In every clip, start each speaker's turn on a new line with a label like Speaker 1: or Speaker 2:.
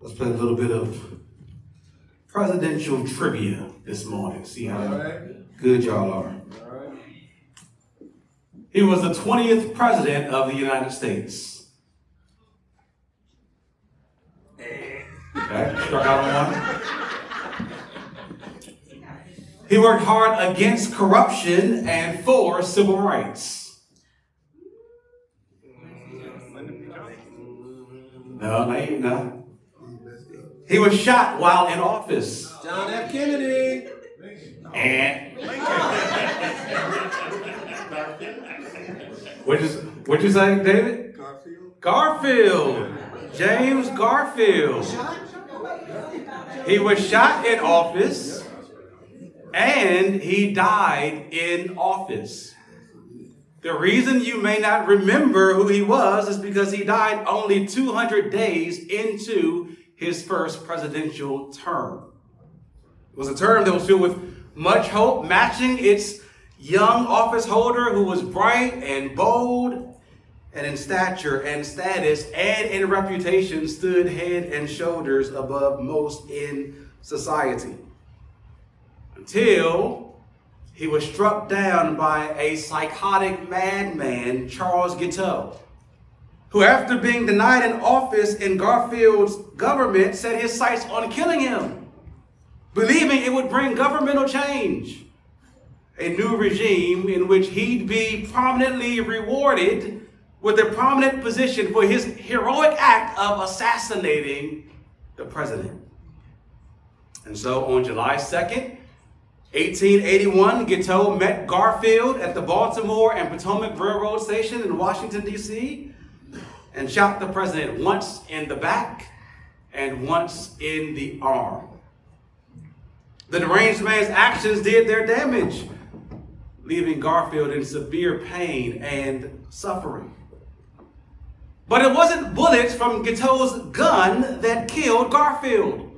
Speaker 1: Let's play a little bit of presidential trivia this morning. See how right. good y'all are. He was the 20th president of the United States. Eh. Okay, struck out one. He worked hard against corruption and for civil rights. No, no, no. He was shot while in office.
Speaker 2: John F. Kennedy.
Speaker 1: And What'd you, what'd you say, David? Garfield. Garfield. James Garfield. He was shot in office and he died in office. The reason you may not remember who he was is because he died only 200 days into his first presidential term. It was a term that was filled with much hope, matching its young office holder who was bright and bold and in stature and status and in reputation stood head and shoulders above most in society. Until he was struck down by a psychotic madman, Charles Guiteau, who, after being denied an office in Garfield's government, set his sights on killing him, believing it would bring governmental change a new regime in which he'd be prominently rewarded with a prominent position for his heroic act of assassinating the president. And so on July 2nd, 1881, Guiteau met Garfield at the Baltimore and Potomac Railroad Station in Washington, D.C., and shot the president once in the back and once in the arm. The deranged man's actions did their damage leaving Garfield in severe pain and suffering. But it wasn't bullets from Guiteau's gun that killed Garfield.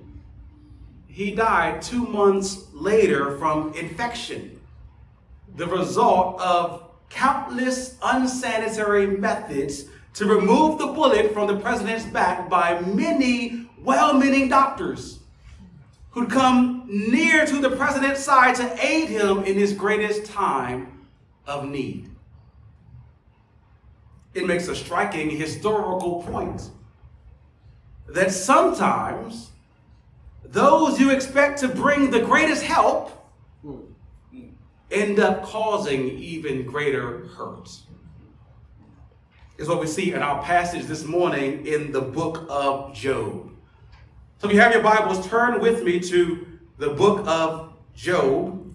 Speaker 1: He died two months later from infection, the result of countless unsanitary methods to remove the bullet from the president's back by many well meaning doctors who'd come near to the president's side to aid him in his greatest time of need. It makes a striking historical point that sometimes those you expect to bring the greatest help end up causing even greater hurt. Is what we see in our passage this morning in the book of Job. So if you have your Bibles, turn with me to the book of Job.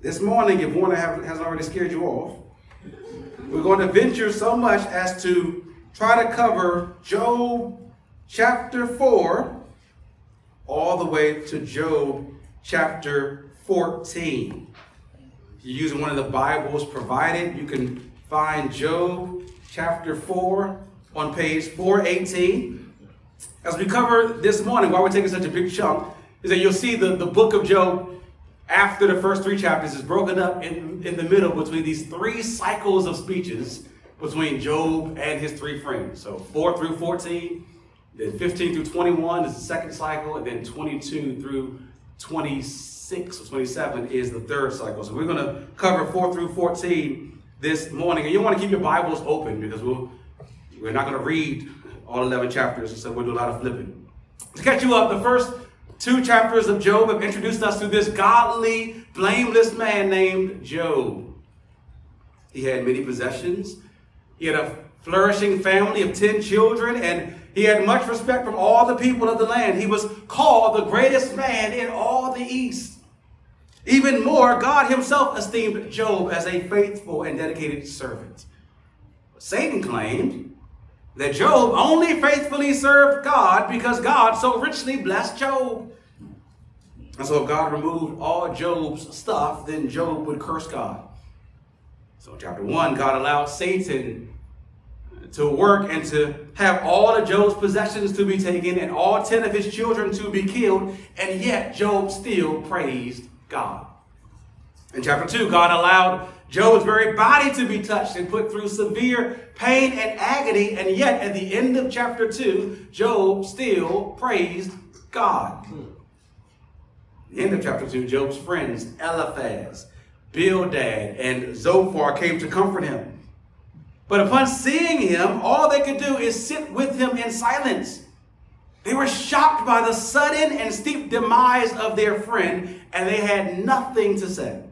Speaker 1: This morning, if one hasn't already scared you off, we're going to venture so much as to try to cover Job chapter 4 all the way to Job chapter 14. If you're using one of the Bibles provided, you can find Job chapter 4 on page 418. As we cover this morning, why we're taking such a big chunk, is that you'll see the, the book of Job after the first three chapters is broken up in, in the middle between these three cycles of speeches between Job and his three friends. So 4 through 14, then 15 through 21 is the second cycle, and then 22 through 26 or 27 is the third cycle. So we're going to cover 4 through 14 this morning. And you want to keep your Bibles open because we'll, we're not going to read all 11 chapters, so we'll do a lot of flipping. To catch you up, the first two chapters of Job have introduced us to this godly, blameless man named Job. He had many possessions. He had a flourishing family of 10 children, and he had much respect from all the people of the land. He was called the greatest man in all the East. Even more, God himself esteemed Job as a faithful and dedicated servant. Satan claimed that Job only faithfully served God because God so richly blessed Job. And so if God removed all Job's stuff, then Job would curse God. So in chapter 1, God allowed Satan to work and to have all of Job's possessions to be taken and all 10 of his children to be killed, and yet Job still praised God. In chapter 2, God allowed Job's very body to be touched and put through severe pain and agony, and yet at the end of chapter 2, Job still praised God. The end of chapter 2, Job's friends, Eliphaz, Bildad, and Zophar came to comfort him. But upon seeing him, all they could do is sit with him in silence. They were shocked by the sudden and steep demise of their friend, and they had nothing to say.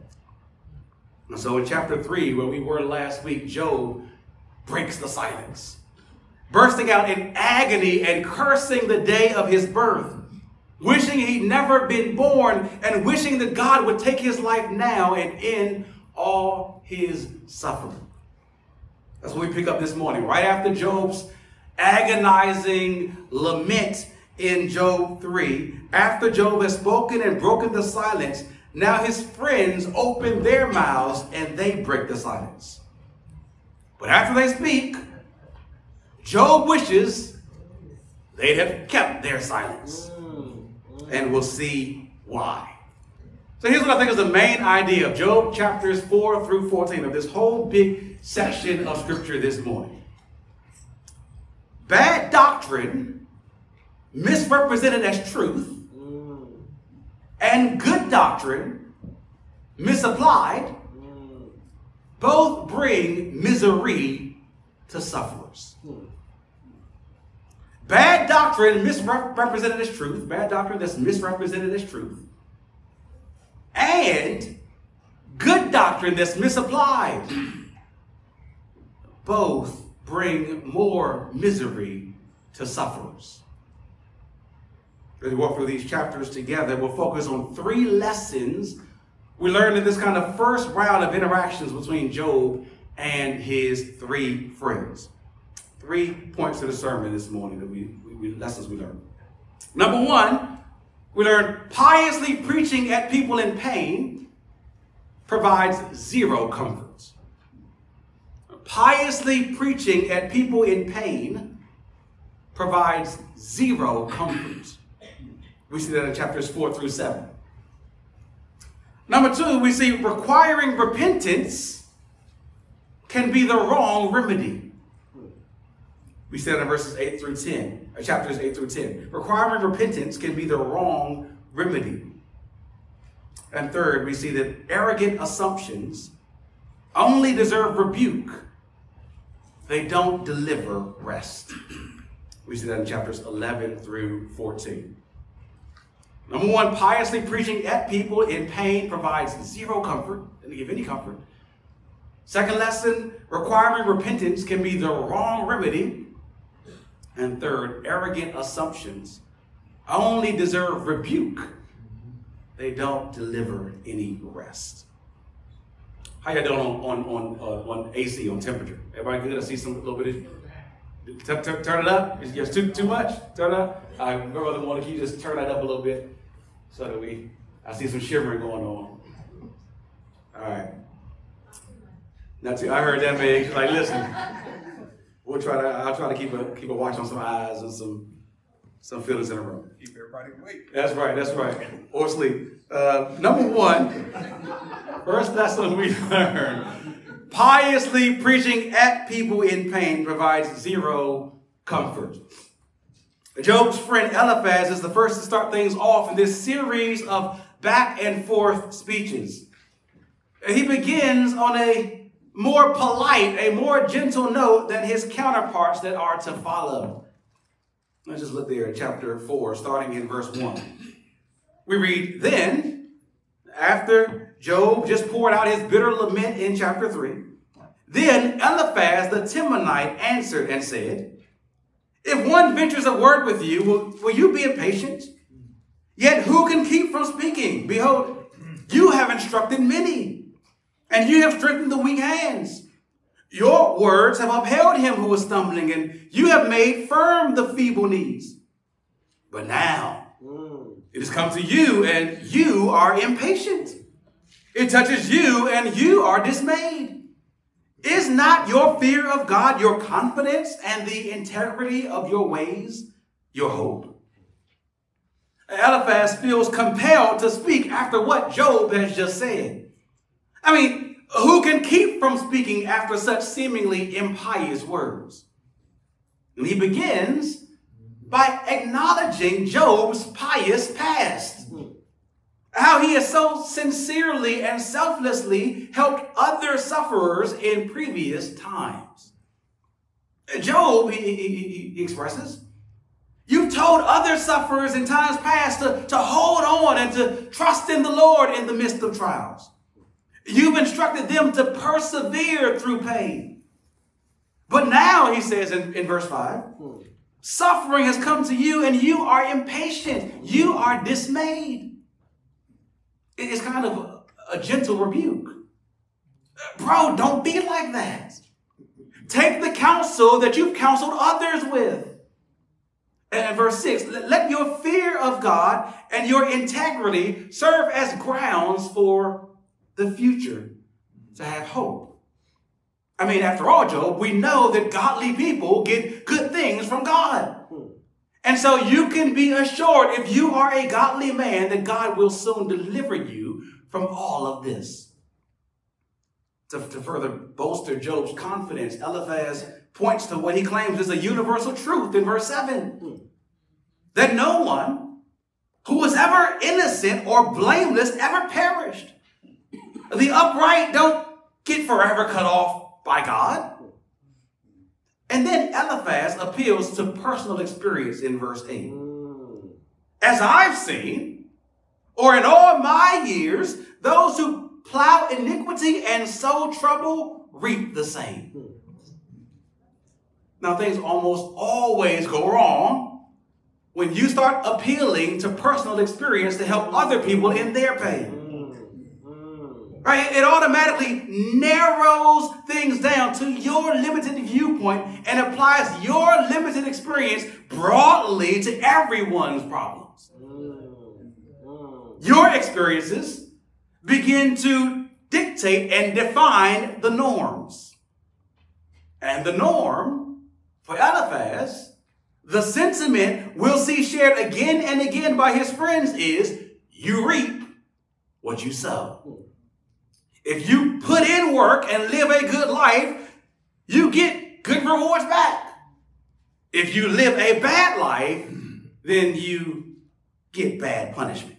Speaker 1: And so in chapter 3, where we were last week, Job breaks the silence, bursting out in agony and cursing the day of his birth, wishing he'd never been born, and wishing that God would take his life now and end all his suffering. That's what we pick up this morning, right after Job's agonizing lament in Job 3. After Job has spoken and broken the silence, now his friends open their mouths and they break the silence. But after they speak, Job wishes they'd have kept their silence. And we'll see why. So here's what I think is the main idea of Job chapters 4 through 14 of this whole big section of scripture this morning. Bad doctrine misrepresented as truth and good doctrine, misapplied, both bring misery to sufferers. Bad doctrine misrepresented as truth, bad doctrine that's misrepresented as truth, and good doctrine that's misapplied, both bring more misery to sufferers as we walk through these chapters together, we'll focus on three lessons we learned in this kind of first round of interactions between Job and his three friends. Three points of the sermon this morning that we, we lessons we learned. Number one, we learned piously preaching at people in pain provides zero comfort. Piously preaching at people in pain provides zero comfort. We see that in chapters 4 through 7. Number two, we see requiring repentance can be the wrong remedy. We see that in verses 8 through 10, or uh, chapters 8 through 10. Requiring repentance can be the wrong remedy. And third, we see that arrogant assumptions only deserve rebuke. They don't deliver rest. We see that in chapters 11 through 14. Number one, piously preaching at people in pain provides zero comfort, doesn't give any comfort. Second lesson, requiring repentance can be the wrong remedy. And third, arrogant assumptions only deserve rebuke. They don't deliver any rest. How y'all doing on on on, uh, on AC on temperature? Everybody good? I see some a little bit of turn it up. Is it too too much? Turn it up. I right, Brother Monica, you just turn that up a little bit? so that we, I see some shivering going on. All right. Now, too, I heard that man. Like, listen, we'll try to. I'll try to keep a keep a watch on some eyes and some some feelings in the room.
Speaker 2: Keep everybody awake.
Speaker 1: That's right. That's right. Or sleep. Uh, number one, first lesson we learned: piously preaching at people in pain provides zero comfort. Job's friend Eliphaz is the first to start things off in this series of back and forth speeches. He begins on a more polite, a more gentle note than his counterparts that are to follow. Let's just look there at chapter 4, starting in verse 1. We read, Then, after Job just poured out his bitter lament in chapter 3, then Eliphaz the Temanite answered and said, if one ventures a word with you, will, will you be impatient? Yet who can keep from speaking? Behold, you have instructed many, and you have strengthened the weak hands. Your words have upheld him who was stumbling, and you have made firm the feeble knees. But now it has come to you, and you are impatient. It touches you, and you are dismayed. Is not your fear of God, your confidence, and the integrity of your ways your hope? Eliphaz feels compelled to speak after what Job has just said. I mean, Who can keep from speaking after such seemingly impious words? And he begins by acknowledging Job's pious past. How he has so sincerely and selflessly helped other sufferers in previous times. Job, he, he, he expresses, You've told other sufferers in times past to, to hold on and to trust in the Lord in the midst of trials. You've instructed them to persevere through pain. But now, he says in, in verse 5, suffering has come to you and you are impatient. You are dismayed. It's kind of a, gentle rebuke. Bro, don't be like that. Take the counsel that you've counseled others with. And verse 6 let your fear of God and your integrity serve as grounds for the future to have hope. I mean, after all, Job, we know that godly people get good things from God. Hmm. And so you can be assured if you are a godly man that God will soon deliver you from all of this. To, to further bolster Job's confidence, Eliphaz points to what he claims is a universal truth in verse 7 hmm. that no one who was ever innocent or blameless ever perished. The upright don't get forever cut off by God. And then Eliphaz appeals to personal experience in verse 8. Mm. As I've seen, or in all my years, those who plow iniquity and sow trouble reap the same. Hmm. Now, things almost always go wrong when you start appealing to personal experience to help other people in their pain. Right? It automatically narrows things down to your limited viewpoint and applies your limited experience broadly to everyone's problems. Your experiences begin to dictate and define the norms. And the norm for Eliphaz, the sentiment we'll see shared again and again by his friends is you reap what you sow. If you put in work and live a good life, you get good rewards back. If you live a bad life, then you get bad punishment.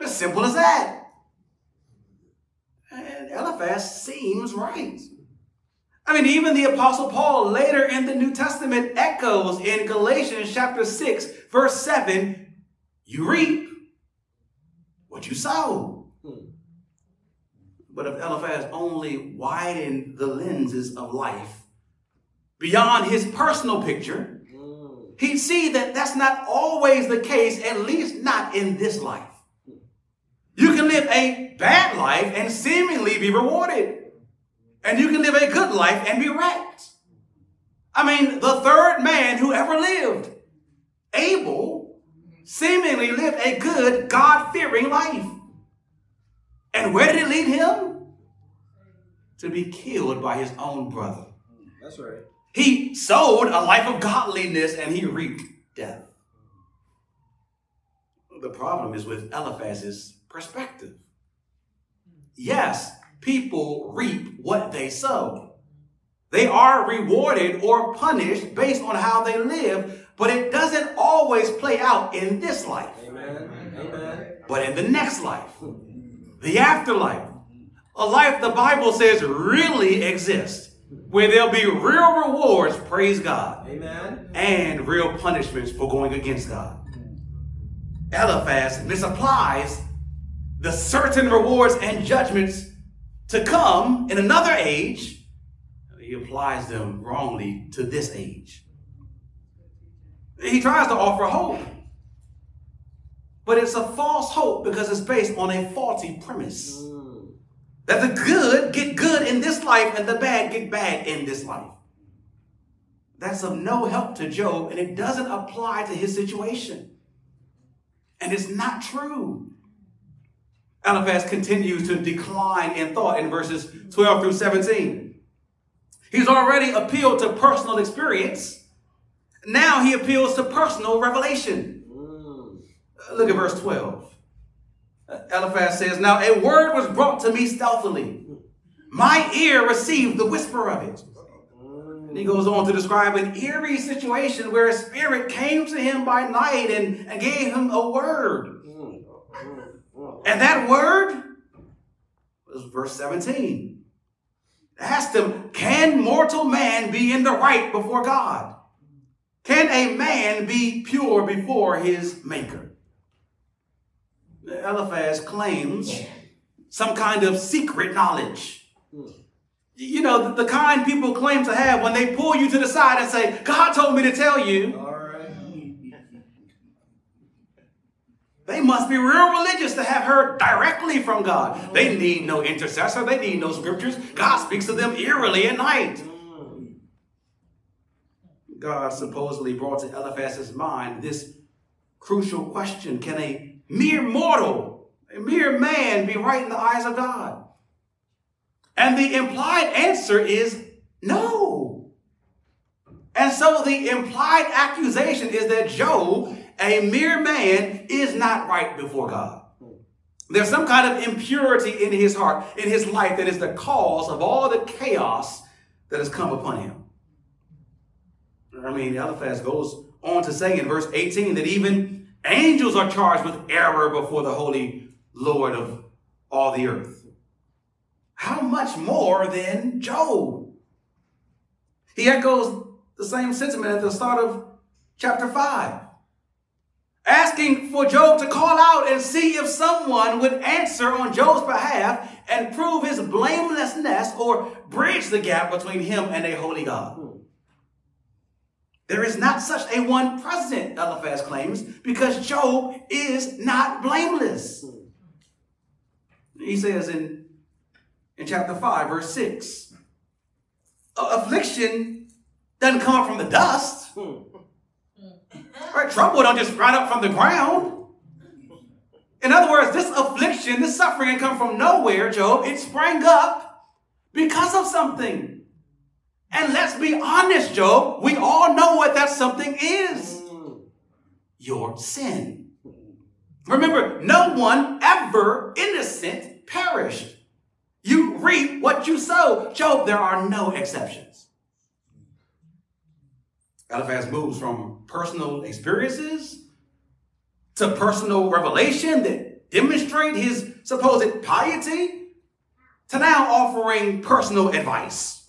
Speaker 1: As simple as that. And Eliphaz seems right. I mean, even the Apostle Paul later in the New Testament echoes in Galatians chapter 6, verse 7 you reap what you sow. Hmm. But if Eliphaz only widened the lenses of life beyond his personal picture, mm. he'd see that that's not always the case, at least not in this life. You can live a bad life and seemingly be rewarded. And you can live a good life and be wrecked. I mean, the third man who ever lived, Abel, seemingly lived a good, God fearing life. And where did it lead him? To be killed by his own brother.
Speaker 2: That's right.
Speaker 1: He sowed a life of godliness and he reaped death. The problem is with Eliphaz's perspective. Yes, people reap what they sow. They are rewarded or punished based on how they live, but it doesn't always play out in this life.
Speaker 2: Amen. Amen.
Speaker 1: But in the next life the afterlife, a life the Bible says really exists, where there'll be real rewards, praise God,
Speaker 2: Amen.
Speaker 1: and real punishments for going against God. Eliphaz misapplies the certain rewards and judgments to come in another age. He applies them wrongly to this age. He tries to offer hope. But it's a false hope because it's based on a faulty premise. Mm. That the good get good in this life and the bad get bad in this life. That's of no help to Job and it doesn't apply to his situation. And it's not true. Eliphaz continues to decline in thought in verses 12 through 17. He's already appealed to personal experience. Now he appeals to personal revelation. Look at verse 12. Eliphaz says, Now a word was brought to me stealthily, My ear received the whisper of it. And he goes on to describe an eerie situation where a spirit came to him by night and, and gave him a word. And that word was verse 17. Asked him, Can mortal man be in the right before God? Can a man be pure before his maker? Eliphaz claims some kind of secret knowledge. You know, the, kind people claim to have when they pull you to the side and say, God told me to tell you. They must be real religious to have heard directly from God. They need no intercessor. They need no scriptures. God speaks to them eerily at night. God supposedly brought to Eliphaz's mind this crucial question Can a mere mortal, a mere man, be right in the eyes of God? And the implied answer is no. And so the implied accusation is that Job, a mere man, is not right before God. There's some kind of impurity in his heart, in his life, that is the cause of all the chaos that has come upon him. I mean, Eliphaz goes on to say in verse 18 that even angels are charged with error before the holy Lord of all the earth. How much more than Job? He echoes the same sentiment at the start of chapter 5, asking for Job to call out and see if someone would answer on Job's behalf and prove his blamelessness or bridge the gap between him and a holy God. There is not such a one president, Eliphaz claims, because Job is not blameless. He says in, in chapter 5, verse 6, affliction doesn't come up from the dust. Right? Trouble don't just sprout up from the ground. In other words, this affliction, this suffering didn't come from nowhere, Job. It sprang up because of something. And let's be honest, Job, we all know what that something is your sin. Remember, no one ever innocent perished. You reap what you sow. Job, there are no exceptions. Eliphaz moves from personal experiences to personal revelation that demonstrate his supposed piety to now offering personal advice.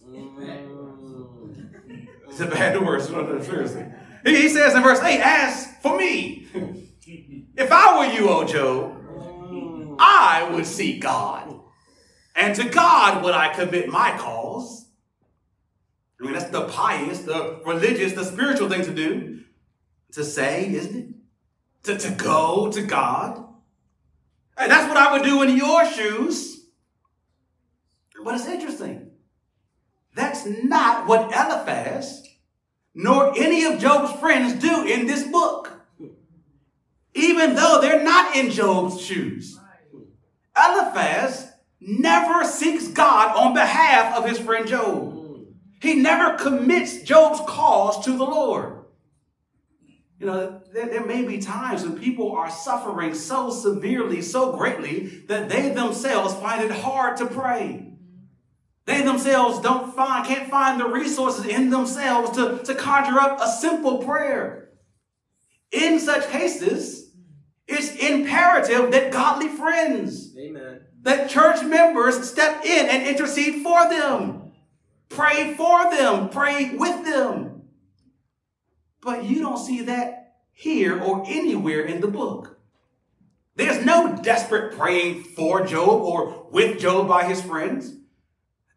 Speaker 1: It's a bad word, so seriously. He says in verse 8, As for me, if I were you, O Job, I would seek God. And to God would I commit my cause. I mean, that's the pious, the religious, the spiritual thing to do. To say, isn't it? To, to go to God. And that's what I would do in your shoes. But it's interesting. That's not what Eliphaz nor any of Job's friends do in this book. Even though they're not in Job's shoes. Eliphaz never seeks God on behalf of his friend Job. He never commits Job's cause to the Lord. You know, there, there, may be times when people are suffering so severely, so greatly, that they themselves find it hard to pray. They themselves don't find, can't find the resources in themselves to, to conjure up a simple prayer. In such cases, it's imperative that godly friends,
Speaker 2: Amen.
Speaker 1: that church members step in and intercede for them, pray for them, pray with them. But you don't see that here or anywhere in the book. There's no desperate praying for Job or with Job by his friends.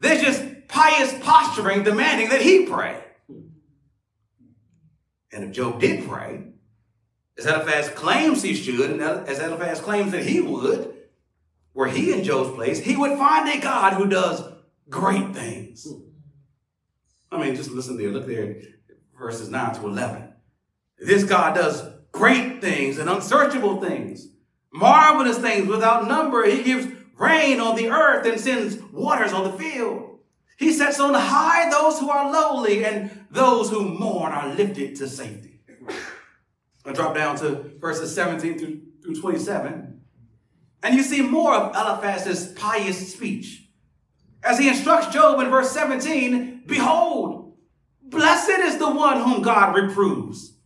Speaker 1: There's just pious posturing demanding that he pray. And if Job did pray, as Eliphaz claims he should, and as Eliphaz claims that he would, were he in Job's place, he would find a God who does great things. I mean, just listen there. Look there, verses 9 to 11. This God does great things and unsearchable things, marvelous things without number. He gives rain on the earth and sends waters on the field. He sets on high those who are lowly, and those who mourn are lifted to safety. I drop down to verses 17 through, through 27. And you see more of Eliphaz's pious speech as he instructs Job in verse 17 Behold, blessed is the one whom God reproves.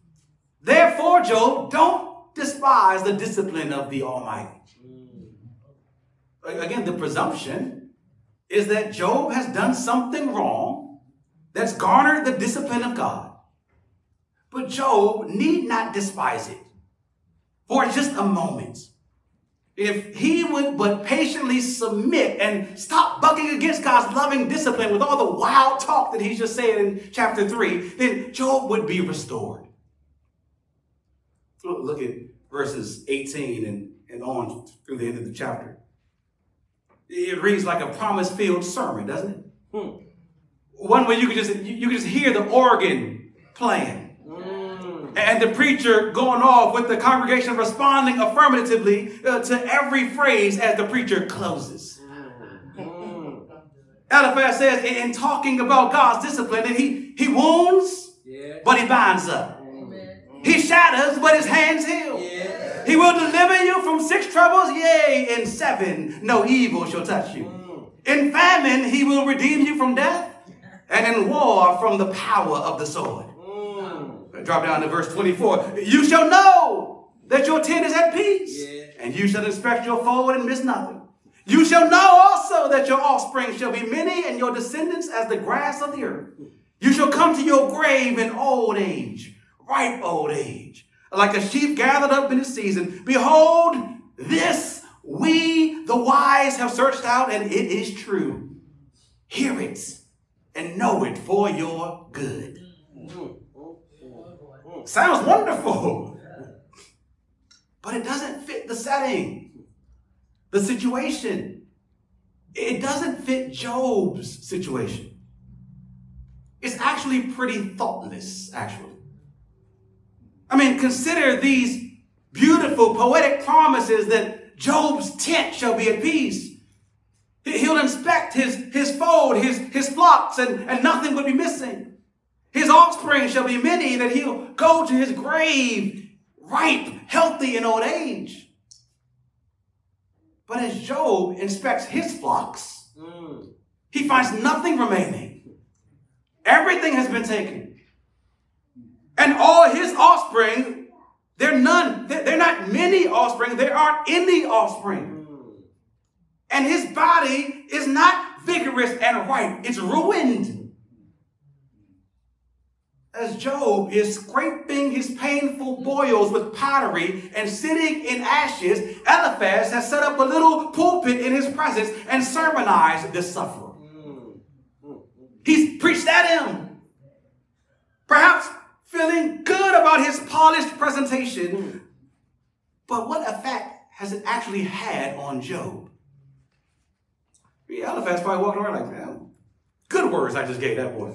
Speaker 1: Therefore, Job, don't despise the discipline of the Almighty. Again, the presumption is that Job has done something wrong that's garnered the discipline of God. But Job need not despise it for just a moment. If he would but patiently submit and stop bucking against God's loving discipline with all the wild talk that he's just saying in chapter 3, then Job would be restored. Look at verses 18 and, and on through the end of the chapter. It reads like a promise filled sermon, doesn't it? Hmm. One where you can just you, you can just hear the organ playing. Mm. And the preacher going off with the congregation responding affirmatively uh, to every phrase as the preacher closes. Mm. Eliphaz says in, in, talking about God's discipline that he, he wounds, yeah. but he binds up. He shatters, but his hands heal. Yeah. He will deliver you from six troubles, yea, in seven, no evil shall touch you. Mm. In famine, he will redeem you from death, and in war, from the power of the sword. Mm. Drop down to verse 24. You shall know that your tent is at peace, and you shall inspect your forward and miss nothing. You shall know also that your offspring shall be many, and your descendants as the grass of the earth. You shall come to your grave in old age ripe old age, like a sheep gathered up in the season. Behold, this we, the wise, have searched out, and it is true. Hear it and know it for your good. Sounds wonderful, but it doesn't fit the setting, the situation. It doesn't fit Job's situation. It's actually pretty thoughtless, actually. I mean, consider these beautiful poetic promises that Job's tent shall be at peace. He'll inspect his, his fold, his, his flocks, and, and nothing would be missing. His offspring shall be many, that he'll go to his grave ripe, healthy in old age. But as Job inspects his flocks, mm. he finds nothing remaining. Everything has been taken. And all his offspring, they're none, they're not many offspring, there aren't any offspring. And his body is not vigorous and right, it's ruined. As Job is scraping his painful boils with pottery and sitting in ashes, Eliphaz has set up a little pulpit in his presence and sermonized this sufferer. He's preached at him. Perhaps feeling good about his polished presentation. Hmm. But what effect has it actually had on Job? Yeah, Eliphaz probably walking around like, man, good words I just gave that boy.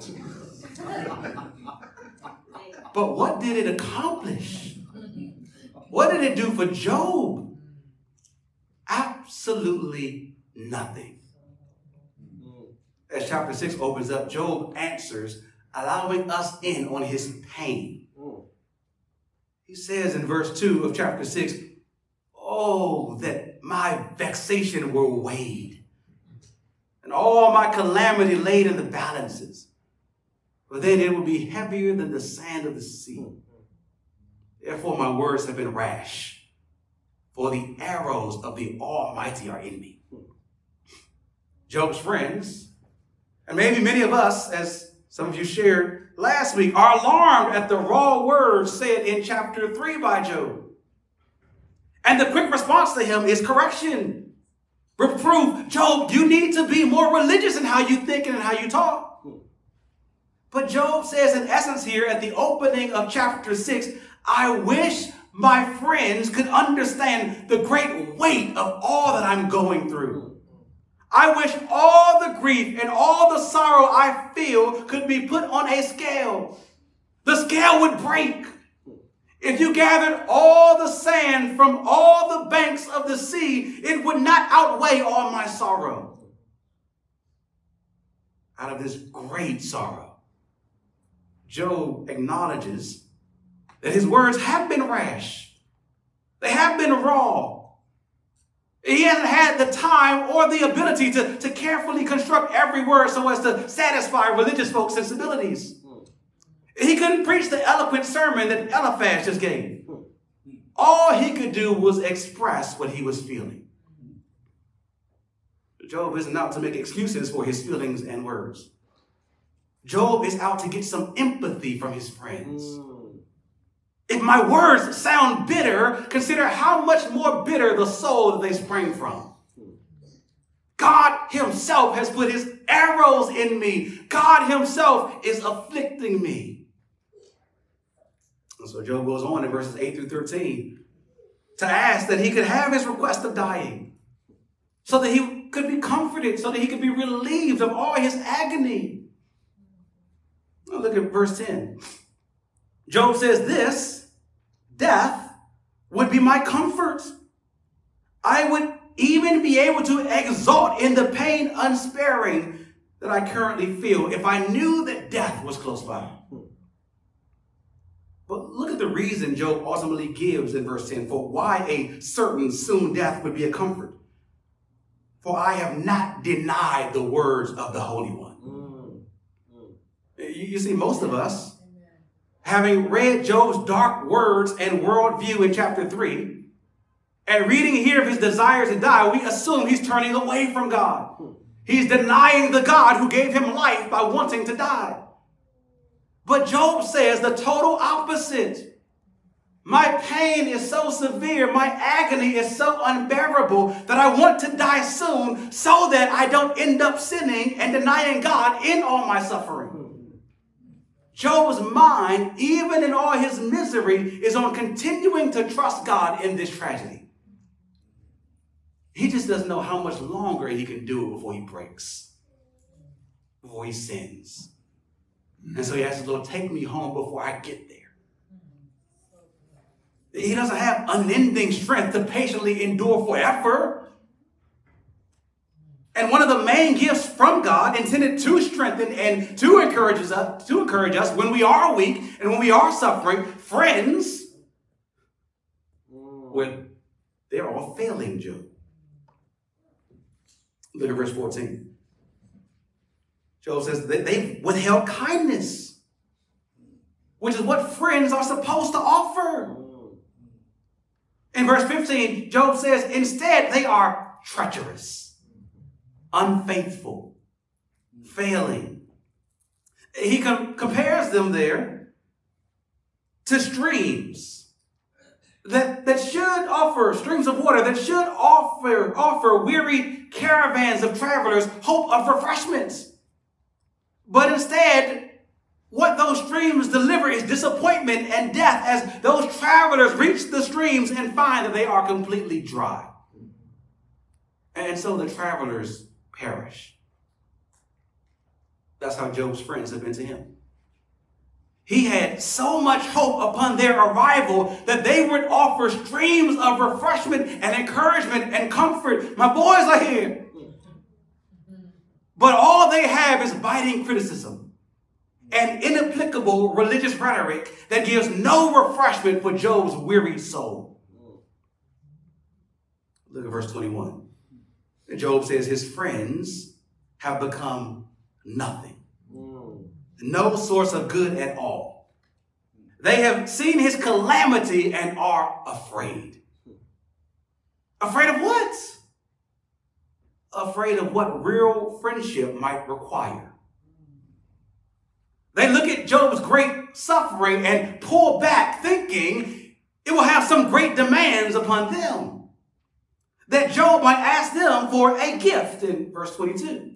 Speaker 1: but what did it accomplish? What did it do for Job? Absolutely nothing. Hmm. As chapter 6 opens up, Job answers allowing us in on his pain. Hmm. He says in verse 2 of chapter 6, Oh, that my vexation were weighed, and all my calamity laid in the balances, for then it would be heavier than the sand of the sea. Hmm. Therefore, my words have been rash, for the arrows of the Almighty are in me. Hmm. Job's friends, and maybe many of us as some of you shared last week, are alarmed at the raw words said in chapter 3 by Job. And the quick response to him is correction, reproof. Job, you need to be more religious in how you think and how you talk. But Job says, in essence, here at the opening of chapter 6, I wish my friends could understand the great weight of all that I'm going through. I wish all the grief and all the sorrow I feel could be put on a scale. The scale would break. If you gathered all the sand from all the banks of the sea, it would not outweigh all my sorrow. Out of this great sorrow, Job acknowledges that his words have been rash, they have been raw, He hasn't had the time or the ability to, to carefully construct every word so as to satisfy religious folks' sensibilities. He couldn't preach the eloquent sermon that Eliphaz just gave. All he could do was express what he was feeling. Job isn't out to make excuses for his feelings and words. Job is out to get some empathy from his friends. If my words sound bitter, consider how much more bitter the soul that they spring from. God Himself has put His arrows in me. God Himself is afflicting me. And so Job goes on in verses 8 through 13 to ask that he could have his request of dying, so that he could be comforted, so that he could be relieved of all his agony. Now look at verse 10. Job says, This death would be my comfort. I would even be able to exult in the pain unsparing that I currently feel if I knew that death was close by. But look at the reason Job ultimately gives in verse 10 for why a certain soon death would be a comfort. For I have not denied the words of the Holy One. Mm. Mm. You, you see, most of us, having read Job's dark words and worldview in chapter 3, and reading here of his desire to die, we assume he's turning away from God. He's denying the God who gave him life by wanting to die. But Job says the total opposite. My pain is so severe, my agony is so unbearable that I want to die soon so that I don't end up sinning and denying God in all my suffering. Job's mind, even in all his misery, is on continuing to trust God in this tragedy. He just doesn't know how much longer he can do it before he breaks, before he sins. And so he asks Lord, take me home before I get there. He doesn't have unending strength to patiently endure forever. And one of the main gifts from God intended to strengthen and to encourage us, to encourage us when we are weak and when we are suffering, friends, when they're all failing Job. Look at verse 14. Job says that they withheld kindness, which is what friends are supposed to offer. In verse 15, Job says, instead, they are treacherous, unfaithful, failing. He com- compares them there to streams that, that should offer streams of water that should offer offer weary caravans of travelers hope of refreshment but instead, what those streams deliver is disappointment and death as those travelers reach the streams and find that they are completely dry. And so the travelers perish. That's how Job's friends have been to him. He had so much hope upon their arrival that they would offer streams of refreshment and encouragement and comfort. My boys are here. But all they have is biting criticism and inapplicable religious rhetoric that gives no refreshment for Job's weary soul. Look at verse 21. Job says his friends have become nothing, no source of good at all. They have seen his calamity and are afraid. Afraid of what? afraid of what real friendship might require. They look at Job's great suffering and pull back, thinking it will have some great demands upon them. That Job might ask them for a gift in verse 22,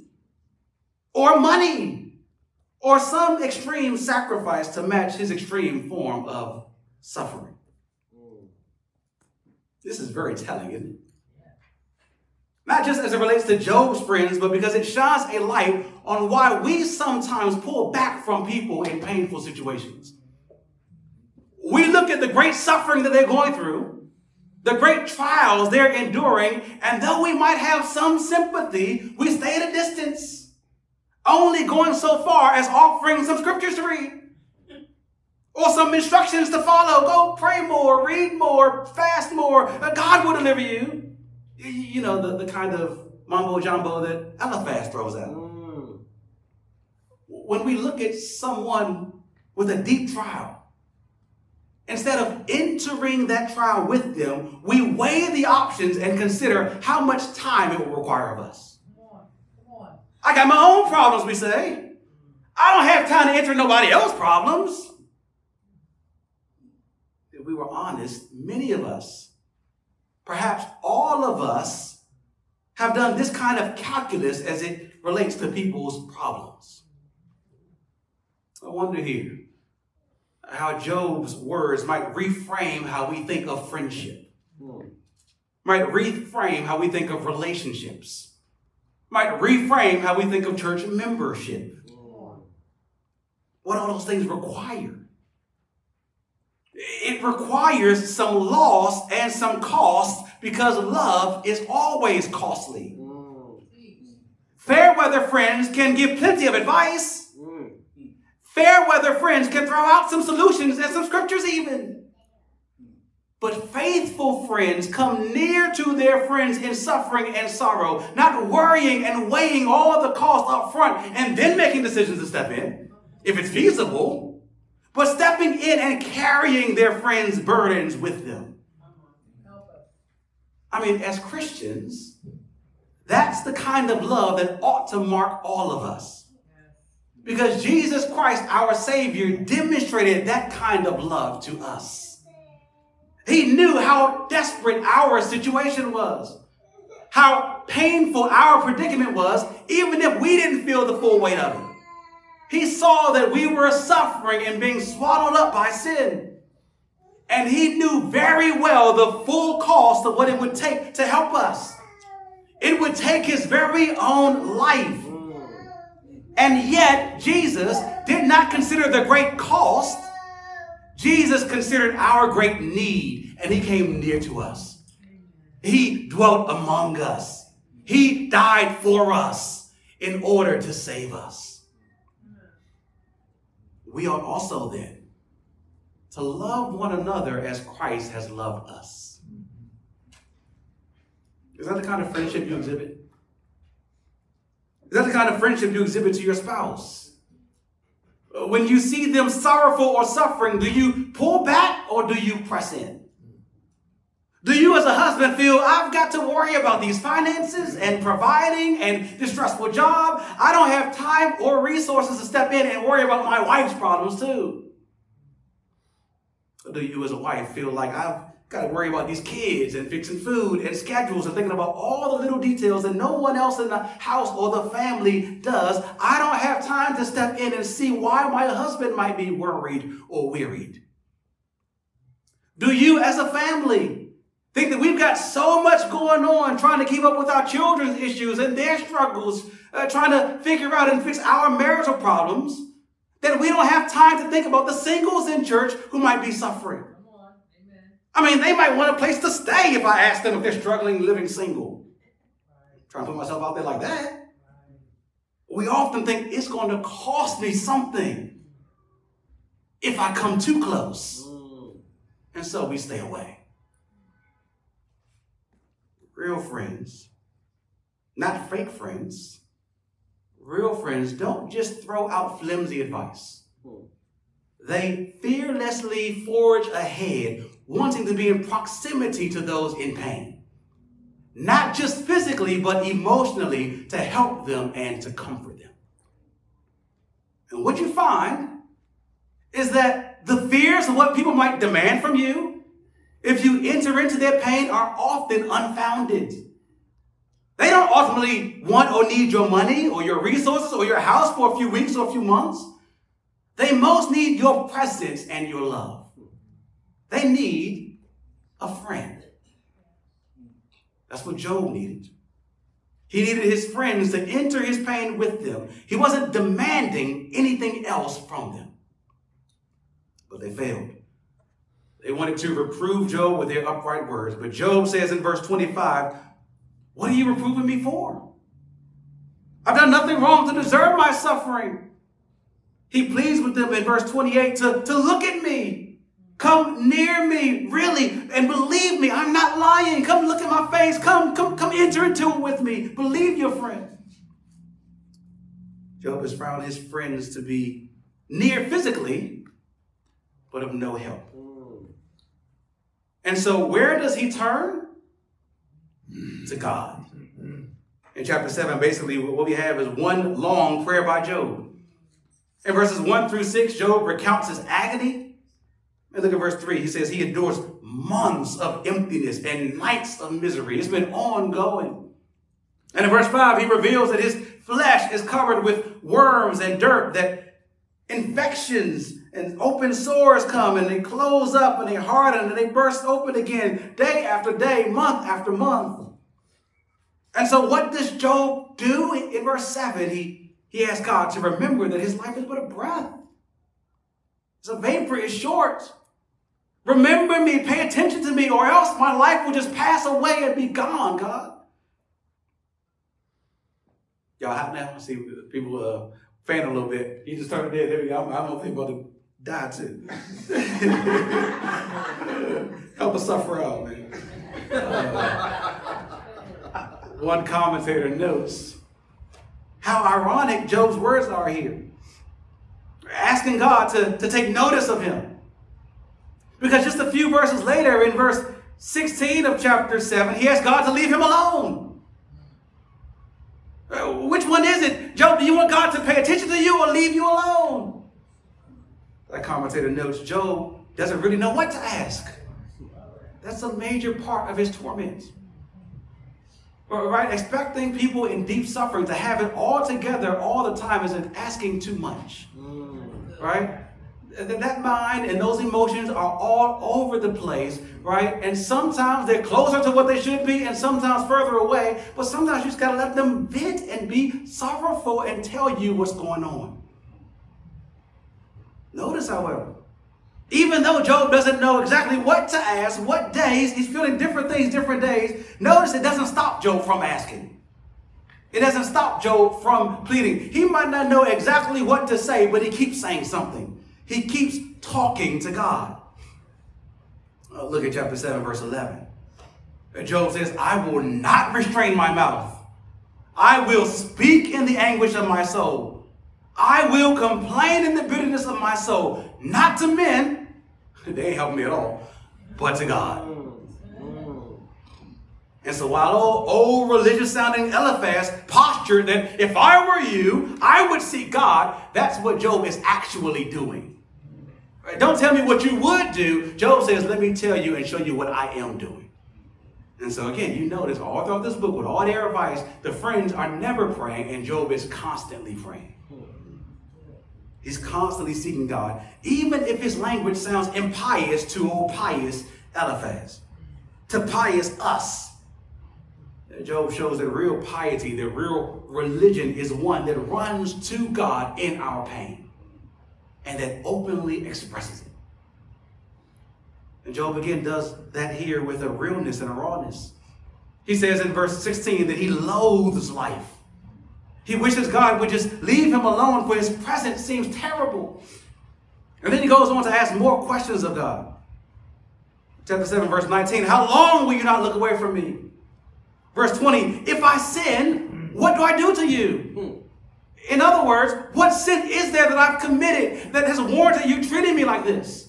Speaker 1: or money, or some extreme sacrifice to match his extreme form of suffering. This is very telling, isn't it? Not just as it relates to Job's friends, but because it shines a light on why we sometimes pull back from people in painful situations. We look at the great suffering that they're going through, the great trials they're enduring, and though we might have some sympathy, we stay at a distance, only going so far as offering some scriptures to read or some instructions to follow. Go pray more, read more, fast more. God will deliver you. You know, the, the kind of mumbo jumbo that Eliphaz throws out.
Speaker 2: Mm.
Speaker 1: When we look at someone with a deep trial, instead of entering that trial with them, we weigh the options and consider how much time it will require of us. I got my own problems, we say. I don't have time to enter nobody else's problems. If we were honest, many of us, perhaps all of us, have done this kind of calculus as it relates to people's problems. I wonder here how Job's words might reframe how we think of friendship, might reframe how we think of relationships, might reframe how we think of church membership. What all those things require. It requires some loss and some cost because love is always costly. Fair weather friends can give plenty of advice. Fair weather friends can throw out some solutions and some scriptures, even. But faithful friends come near to their friends in suffering and sorrow, not worrying and weighing all the costs up front and then making decisions to step in, if it's feasible, but stepping in and carrying their friends' burdens with them. I mean, as Christians, that's the kind of love that ought to mark all of us. Because Jesus Christ, our Savior, demonstrated that kind of love to us. He knew how desperate our situation was, how painful our predicament was, even if we didn't feel the full weight of it. He saw that we were suffering and being swallowed up by sin. And he knew very well the full cost of what it would take to help us. It would take his very own life. And yet, Jesus did not consider the great cost. Jesus considered our great need, and he came near to us. He dwelt among us. He died for us in order to save us. We are also then to love one another as Christ has loved us. Is that the kind of friendship you exhibit? Is that the kind of friendship you exhibit to your spouse? When you see them sorrowful or suffering, do you pull back or do you press in? Do you, as a husband, feel I've got to worry about these finances and providing and this stressful job? I don't have time or resources to step in and worry about my wife's problems, too. Or do you, as a wife, feel like I've got to worry about these kids and fixing food and schedules and thinking about all the little details that no one else in the house or the family does? I don't have time to step in and see why my husband might be worried or wearied. Do you, as a family, think that we've got so much going on trying to keep up with our children's issues and their struggles, uh, trying to figure out and fix our marital problems, that we don't have time to think about the singles in church who might be suffering?
Speaker 3: Come on. Amen.
Speaker 1: I mean, they might want a place to stay if I ask them if they're struggling living single.
Speaker 3: Right.
Speaker 1: trying to put myself out there like that. We often think it's going to cost me something if I come too close.
Speaker 2: Mm.
Speaker 1: And so we stay away. Real friends, not fake friends, real friends don't just throw out flimsy advice.
Speaker 2: Hmm.
Speaker 1: They fearlessly forge ahead, wanting to be in proximity to those in pain. Not just physically, but emotionally to help them and to comfort them. And what you find is that the fears of what people might demand from you, if you enter into their pain, are often unfounded. They don't ultimately want or need your money or your resources or your house for a few weeks or a few months. They most need your presence and your love. They need a friend. That's what Job needed. He needed his friends to enter his pain with them. He wasn't demanding anything else from them. But they failed. They wanted to reprove Job with their upright words. But Job says in verse 25, What are you reproving me for? I've done nothing wrong to deserve my suffering. He pleads with them in verse 28 to, to look at me, Come near me, really, and believe me. I'm not lying. Come look at my face. Come, come, come enter into it with me. Believe your friend. Job has found his friends to be near physically, but of no help. And so, where does he turn? To God. In chapter 7, basically, what we have is one long prayer by Job. In verses 1 through 6, Job recounts his agony. And look at verse 3. He says he endures months of emptiness and nights of misery. It's been ongoing. And in verse 5, he reveals that his flesh is covered with worms and dirt, that infections and open sores come and they close up and they harden and they burst open again day after day, month after month. And so, what does Job do in verse 7? He, he asks God to remember that his life is but a breath. A vapor, it's short. Remember me, pay attention to me, or else my life will just pass away and be gone, God. Y'all hot now? See people uh, fan a little bit. You just turned dead. There we go. I'm, I'm about to die too. Help us suffer out, man. Uh, one commentator notes how ironic Job's words are here. Asking God to, to take notice of him. Because just a few verses later, in verse 16 of chapter 7, he asks God to leave him alone. Uh, which one is it? Job, do you want God to pay attention to you or leave you alone? That commentator notes Job doesn't really know what to ask. That's a major part of his torment. Right? Expecting people in deep suffering to have it all together all the time isn't asking too much. Right? That mind and those emotions are all over the place, right? And sometimes they're closer to what they should be and sometimes further away. But sometimes you just got to let them vent and be sorrowful and tell you what's going on. Notice, however, even though Job doesn't know exactly what to ask, what days, he's feeling different things different days. Notice it doesn't stop Job from asking. It doesn't stop Job from pleading. He might not know exactly what to say, but he keeps saying something. He keeps talking to God. Uh, look at chapter 7, verse 11. Job says, I will not restrain my mouth. I will speak in the anguish of my soul. I will complain in the bitterness of my soul, not to men, they ain't helping me at all, but to God. And so while old, old religious sounding Eliphaz postured that if I were you, I would seek God, that's what Job is actually doing. Right? Don't tell me what you would do. Job says, let me tell you and show you what I am doing. And so again, you notice all throughout this book, with all their advice, the friends are never praying, and Job is constantly praying. He's constantly seeking God, even if his language sounds impious to old pious Eliphaz, to pious us. Job shows that real piety, that real religion is one that runs to God in our pain and that openly expresses it. And Job again does that here with a realness and a rawness. He says in verse 16 that he loathes life. He wishes God would just leave him alone, for his presence seems terrible. And then he goes on to ask more questions of God. Chapter 7, verse 19 How long will you not look away from me? Verse 20 If I sin, what do I do to you? Hmm. In other words, what sin is there that I've committed that has warranted you treating me like this?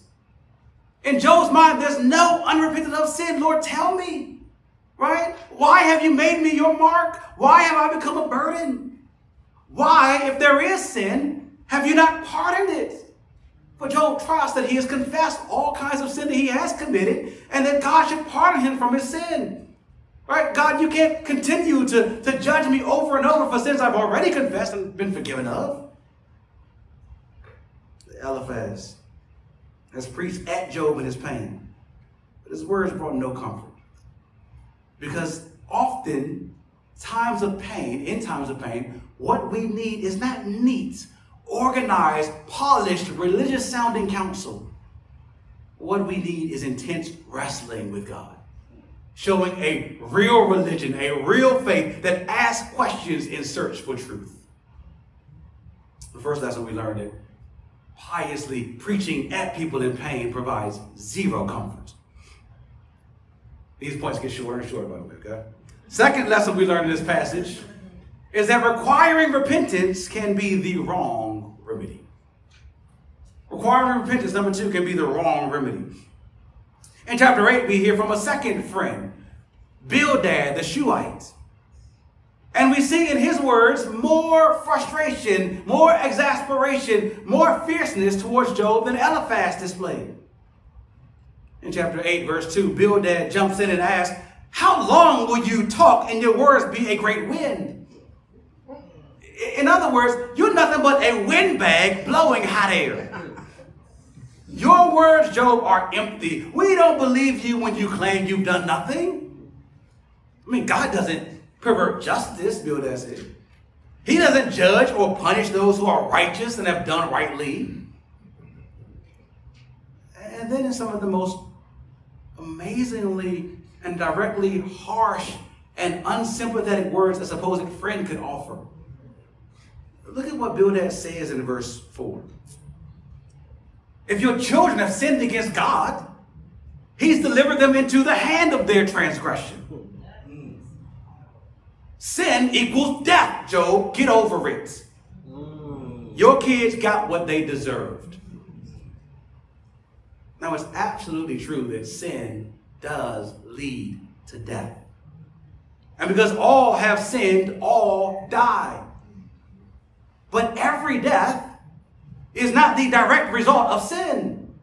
Speaker 1: In Job's mind, there's no unrepentant of sin. Lord, tell me. Right? Why have you made me your mark? Why have I become a burden? Why, if there is sin, have you not pardoned it? For Job trusts that he has confessed all kinds of sin that he has committed and that God should pardon him from his sin. Right? God, you can't continue to, to judge me over and over for sins I've already confessed and been forgiven of. Eliphaz has preached at Job in his pain, but his words brought no comfort. Because often, times of pain, in times of pain, what we need is not neat, organized, polished, religious sounding counsel. What we need is intense wrestling with God, showing a real religion, a real faith that asks questions in search for truth. The first lesson we learned that piously preaching at people in pain provides zero comfort. These points get shorter and shorter, by the way, okay? Second lesson we learned in this passage is that requiring repentance can be the wrong remedy. Requiring repentance, number two, can be the wrong remedy. In chapter 8, we hear from a second friend, Bildad the Shuhite. And we see in his words more frustration, more exasperation, more fierceness towards Job than Eliphaz displayed. In chapter 8, verse 2, Bildad jumps in and asks, How long will you talk and your words be a great wind? In other words, you're nothing but a windbag blowing hot air. Your words, Job, are empty. We don't believe you when you claim you've done nothing. I mean, God doesn't pervert justice, Bildad said. He doesn't judge or punish those who are righteous and have done rightly. And then in some of the most amazingly and directly harsh and unsympathetic words a supposed friend could offer. Look at what Bildad says in verse 4. If your children have sinned against God, He's delivered them into the hand of their transgression. Sin equals death, Job. Get over it. Your kids got what they deserved. Now, it's absolutely true that sin does lead to death. And because all have sinned, all die. But every death is not the direct result of sin.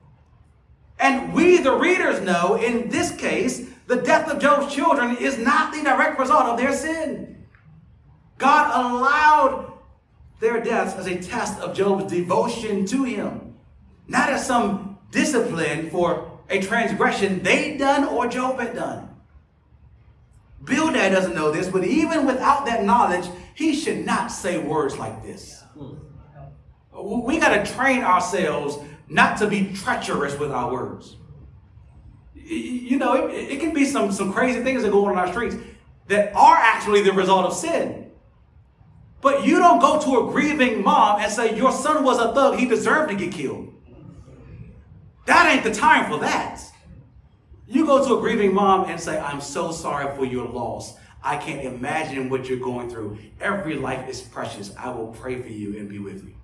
Speaker 1: And we, the readers, know in this case, the death of Job's children is not the direct result of their sin. God allowed their deaths as a test of Job's devotion to him, not as some discipline for a transgression they'd done or Job had done. Bildad doesn't know this, but even without that knowledge, he should not say words like this. Hmm. We got to train ourselves not to be treacherous with our words. You know, it, it, can be some, some crazy things that go on in our streets that are actually the result of sin. But you don't go to a grieving mom and say, Your son was a thug, he deserved to get killed. That ain't the time for that. You go to a grieving mom and say, I'm so sorry for your loss. I can't imagine what you're going through. Every life is precious. I will pray for you and be with you.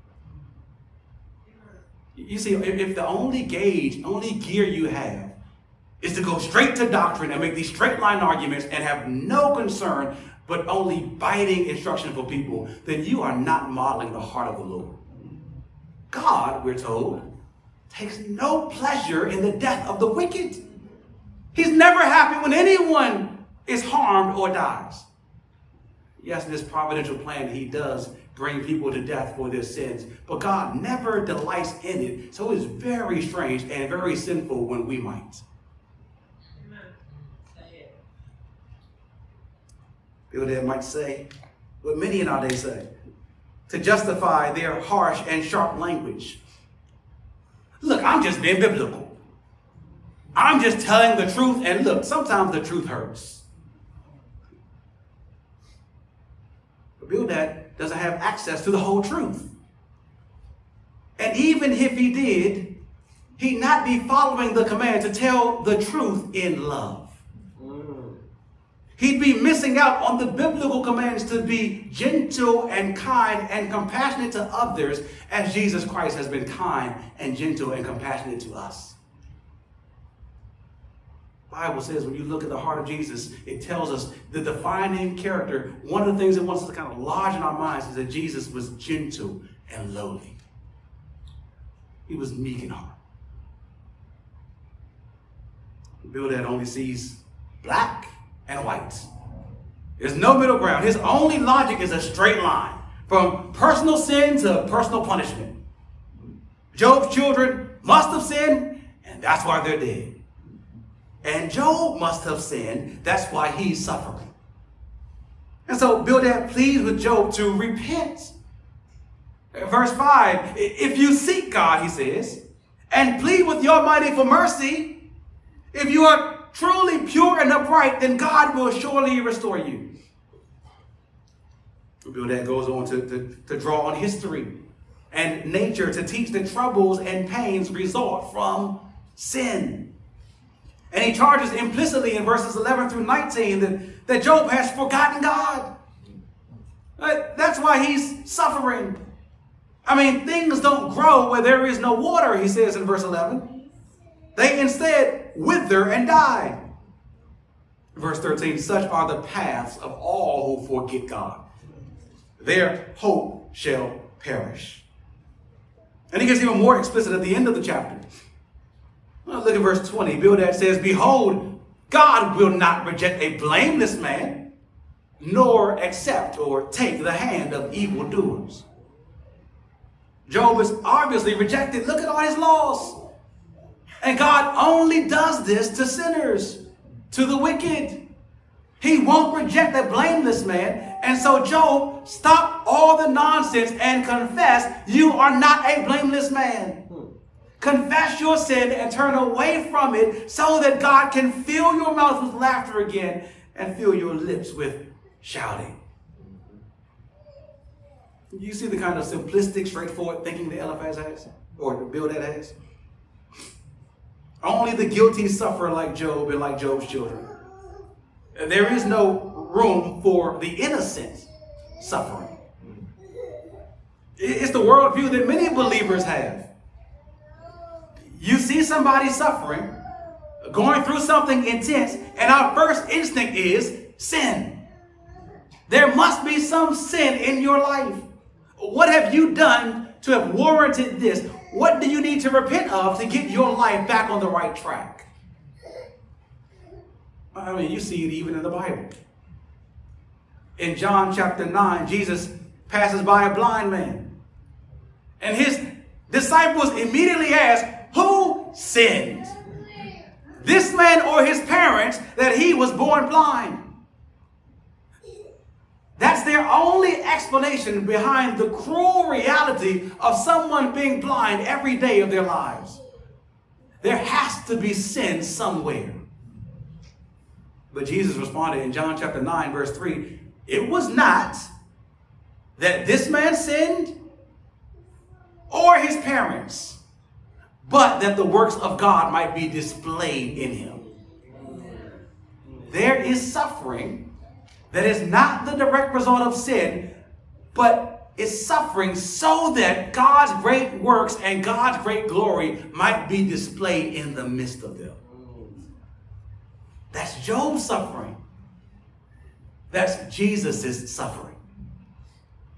Speaker 1: You see, if the only gauge, only gear you have is to go straight to doctrine and make these straight line arguments and have no concern but only biting instruction for people, then you are not modeling the heart of the Lord. God, we're told, takes no pleasure in the death of the wicked. He's never happy when anyone is harmed or dies. Yes, in this providential plan, he does bring people to death for their sins, but God never delights in it. So it's very strange and very sinful when we might. Bildad might say, what many in our day say, to justify their harsh and sharp language. Look, I'm just being biblical. I'm just telling the truth, and look, sometimes the truth hurts. But Bildad doesn't have access to the whole truth. And even if he did, he'd not be following the command to tell the truth in love. He'd be missing out on the biblical commands to be gentle and kind and compassionate to others as Jesus Christ has been kind and gentle and compassionate to us. Bible says when you look at the heart of Jesus, it tells us the defining character. One of the things that wants us to kind of lodge in our minds is that Jesus was gentle and lowly. He was meek in heart. that only sees black and white. There's no middle ground. His only logic is a straight line from personal sin to personal punishment. Job's children must have sinned, and that's why they're dead. And Job must have sinned, that's why he's suffering. And so Bildad pleads with Job to repent. Verse 5 If you seek God, he says, and plead with the Almighty for mercy, if you are truly pure and upright, then God will surely restore you. Bildad goes on to, to, to draw on history and nature to teach that troubles and pains result from sin. And he charges implicitly in verses 11 through 19 that, that Job has forgotten God. Uh, That's why he's suffering. I mean, things don't grow where there is no water, he says in verse 11. They instead wither and die. Verse 13 Such are the paths of all who forget God. Their hope shall perish. And he gets even more explicit at the end of the chapter. Look at verse 20. Bildad says, Behold, God will not reject a blameless man, nor accept or take the hand of evildoers. Job is obviously rejected. Look at all his laws. And God only does this to sinners, to the wicked. He won't reject a blameless man. And so, Job, stop all the nonsense and confess you are not a blameless man. Confess your sin and turn away from it so that God can fill your mouth with laughter again and fill your lips with shouting. You see the kind of simplistic, straightforward thinking that Eliphaz has, or the Bildad has? Only the guilty suffer like Job and like Job's children. There is no room for the innocent suffering. It's the worldview that many believers have. You see somebody suffering, going through something intense, and our first instinct is sin. There must be some sin in your life. What have you done to have warranted this? What do you need to repent of to get your life back on the right track? I mean, you see it even in the Bible. In John chapter 9, Jesus passes by a blind man. And his disciples immediately ask, sinned? This man or his parents that he was born blind? That's their only explanation behind the cruel reality of someone being blind every day of their lives. There has to be sin somewhere. But Jesus responded in John chapter 9, verse 3 It was not that this man sinned or his parents, but that the works of God might be displayed in him. There is suffering that is not the direct result of sin, but is suffering so that God's great works and God's great glory might be displayed in the midst of them. That's Job's suffering. That's Jesus' suffering.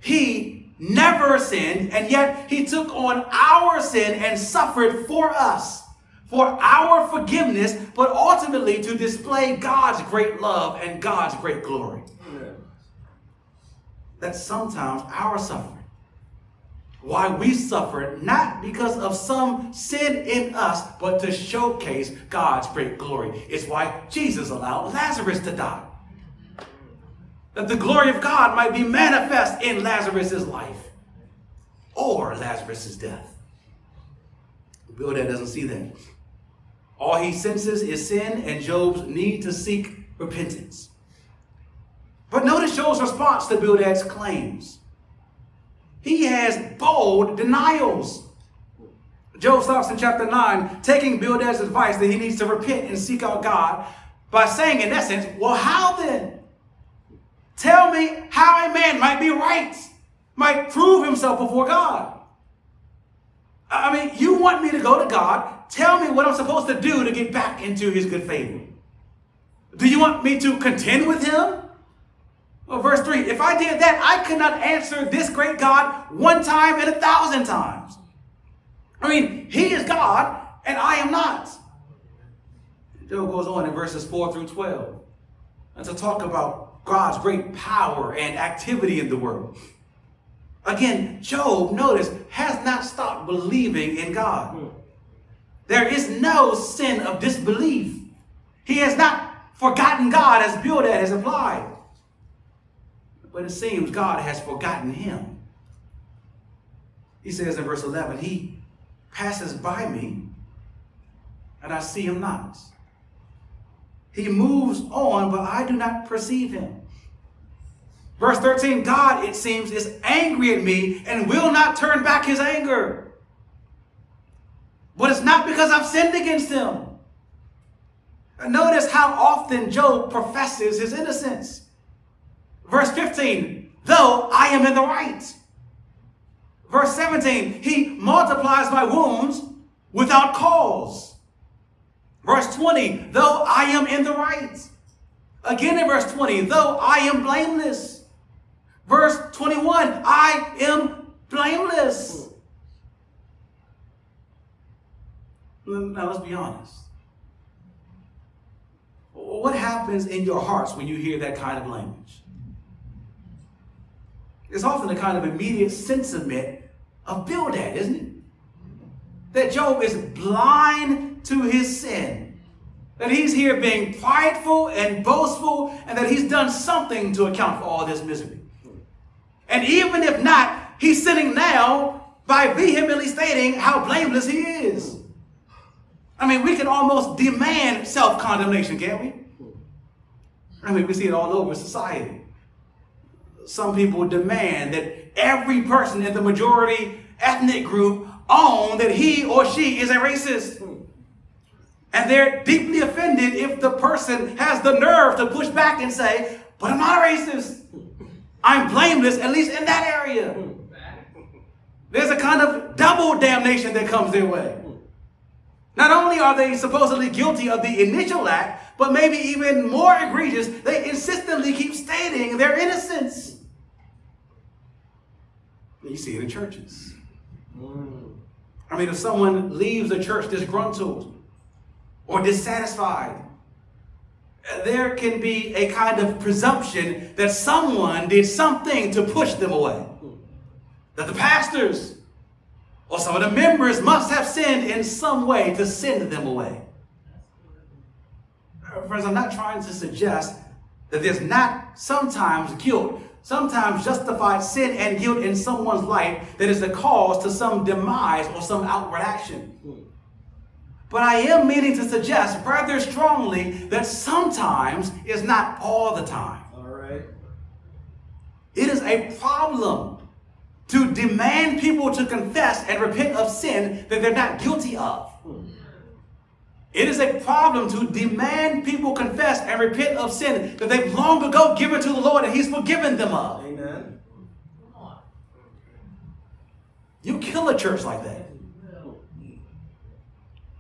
Speaker 1: He never sinned, and yet he took on our sin and suffered for us, for our forgiveness, but ultimately to display God's great love and God's great glory—that sometimes our suffering. Why we suffer, not because of some sin in us, but to showcase God's great glory. It's why Jesus allowed Lazarus to die. That the glory of God might be manifest in Lazarus' life or Lazarus' death. Bildad doesn't see that. All he senses is sin and Job's need to seek repentance. But notice Job's response to Bildad's claims. He has bold denials. Job stops in chapter 9, taking Bildad's advice that he needs to repent and seek out God by saying, in essence, well, how then? Tell me how a man might be right, might prove himself before God. I mean, you want me to go to God. Tell me what I'm supposed to do to get back into his good favor. Do you want me to contend with him? Well, verse 3 If I did that, I could not answer this great God one time and a thousand times. I mean, he is God and I am not. Job goes on in verses 4 through 12 and to talk about God's great power and activity in the world. Again, Job, notice, has not stopped believing in God. Hmm. There is no sin of disbelief. He has not forgotten God as Bildad has implied. But it seems God has forgotten him. He says in verse 11, He passes by me and I see him not. He moves on, but I do not perceive him. Verse 13 God, it seems, is angry at me and will not turn back his anger. But it's not because I've sinned against him. Notice how often Job professes his innocence. Verse 15, though I am in the right. Verse 17, he multiplies my wounds without cause. Verse 20, though I am in the right. Again in verse 20, though I am blameless. Verse 21, I am blameless. Now let's be honest. What happens in your hearts when you hear that kind of language? It's often a kind of immediate sentiment of Bildad, isn't it? That Job is blind to his sin. That he's here being prideful and boastful, and that he's done something to account for all this misery. And even if not, he's sinning now by vehemently stating how blameless he is. I mean, we can almost demand self condemnation, can't we? I mean, we see it all over society. Some people demand that every person in the majority ethnic group own that he or she is a racist. And they're deeply offended if the person has the nerve to push back and say, but I'm not a racist. I'm blameless, at least in that area. There's a kind of double damnation that comes their way. Not only are they supposedly guilty of the initial act, but maybe even more egregious, they insistently keep stating their innocence. You see it in churches. I mean, if someone leaves a church disgruntled or dissatisfied, there can be a kind of presumption that someone did something to push them away. That the pastors or some of the members must have sinned in some way to send them away. Uh, friends, I'm not trying to suggest that there's not sometimes guilt, sometimes justified sin and guilt in someone's life that is the cause to some demise or some outward action. But I am meaning to suggest rather strongly that sometimes is not all the time.
Speaker 2: All right.
Speaker 1: It is a problem to demand people to confess and repent of sin that they're not guilty of. Hmm. It is a problem to demand people confess and repent of sin that they've long ago given to the Lord and He's forgiven them of.
Speaker 2: Amen.
Speaker 3: Come on.
Speaker 1: You kill a church like that.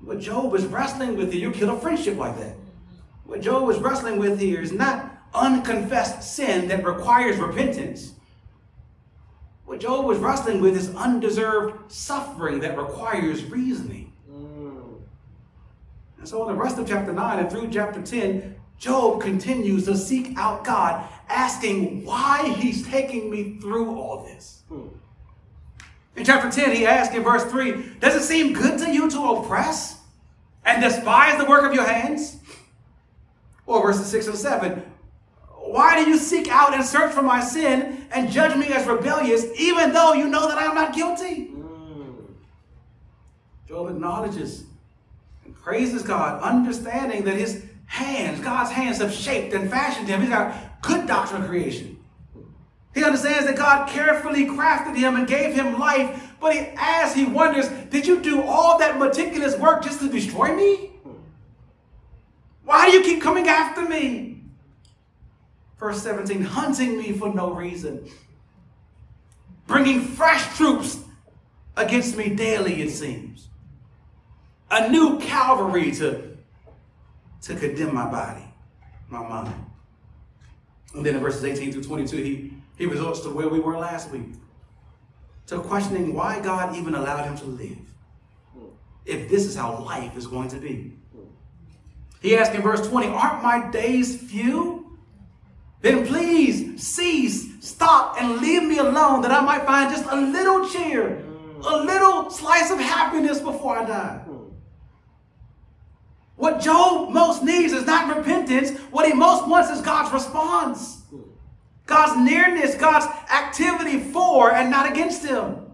Speaker 1: What Job is wrestling with here, you kill a friendship like that. What Job is wrestling with here is not unconfessed sin that requires repentance. What Job was wrestling with is undeserved suffering that requires reasoning.
Speaker 2: Mm.
Speaker 1: And so, in the rest of chapter 9 and through chapter 10, Job continues to seek out God, asking why he's taking me through all this. In chapter 10, he asks in verse 3 Does it seem good to you to oppress and despise the work of your hands? Or verses 6 and 7 Why do you seek out and search for my sin and judge me as rebellious, even though you know that I am not guilty?
Speaker 2: Mm.
Speaker 1: Job acknowledges and praises God, understanding that his hands, God's hands, have shaped and fashioned him. He's got good doctrine of creation. He understands that God carefully crafted him and gave him life, but he, as he wonders, did you do all that meticulous work just to destroy me? Why do you keep coming after me? Verse 17, hunting me for no reason, bringing fresh troops against me daily, it seems. A new Calvary to, to condemn my body, my mind. And then in verses 18 through 22, he, he resorts to where we were last week, to questioning why God even allowed him to live, if this is how life is going to be. He asked in verse 20, Aren't my days few? Then please cease, stop, and leave me alone that I might find just a little cheer, a little slice of happiness before I die. What Job most needs is not repentance. What he most wants is God's response. God's nearness, God's activity for and not against him.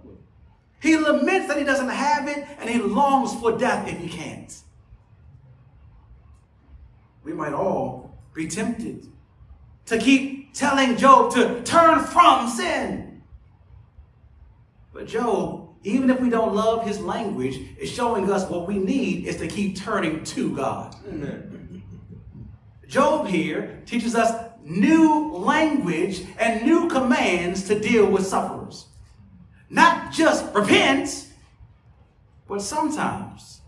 Speaker 1: He laments that he doesn't have it and he longs for death if he can't. We might all be tempted to keep telling Job to turn from sin. But Job, even if we don't love his language, is showing us what we need is to keep turning to God.
Speaker 2: Amen.
Speaker 1: Job here teaches us new language and new commands to deal with sufferers. Not just repent, but sometimes,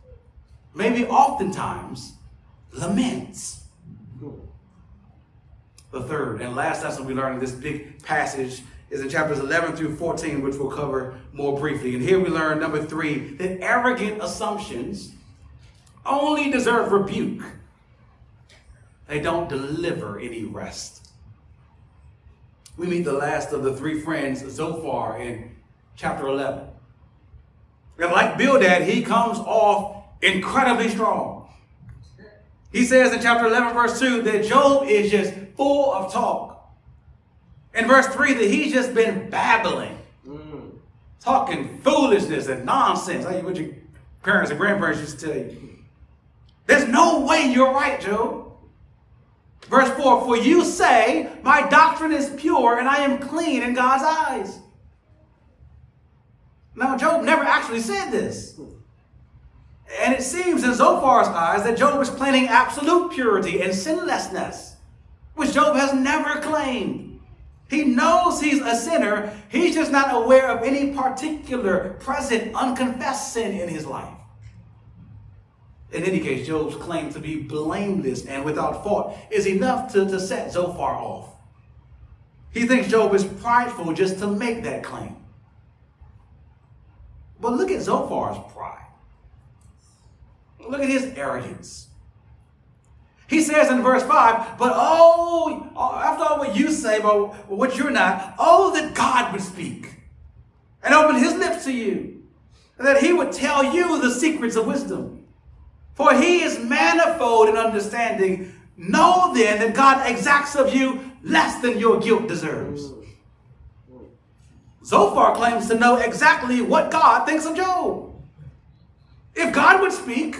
Speaker 1: maybe oftentimes, laments. The third and last lesson we learned in this big passage is in chapters 11 through 14, which we'll cover more briefly. And here we learn, number three, that arrogant assumptions only deserve rebuke they don't deliver any rest. We meet the last of the three friends Zophar in chapter 11. And like Bildad, he comes off incredibly strong. He says in chapter 11, verse 2, that Job is just full of talk. In verse 3, that he's just been babbling,
Speaker 2: Mm.
Speaker 1: talking foolishness and nonsense. Like what your parents and grandparents used to tell you. There's no way you're right, Job. Verse 4 For you say, My doctrine is pure and I am clean in God's eyes. Now, Job never actually said this. And it seems in Zophar's eyes that Job is claiming absolute purity and sinlessness, which Job has never claimed. He knows he's a sinner, he's just not aware of any particular present unconfessed sin in his life. In any case, Job's claim to be blameless and without fault is enough to, to set Zophar off. He thinks Job is prideful just to make that claim. But look at Zophar's pride. Look at his arrogance. He says in verse 5, but oh, after all what you say about what you're not, oh, that God would speak and open his lips to you, and that he would tell you the secrets of wisdom. For he is manifold in understanding. Know then that God exacts of you less than your guilt deserves. Zophar claims to know exactly what God thinks of Job. If God would speak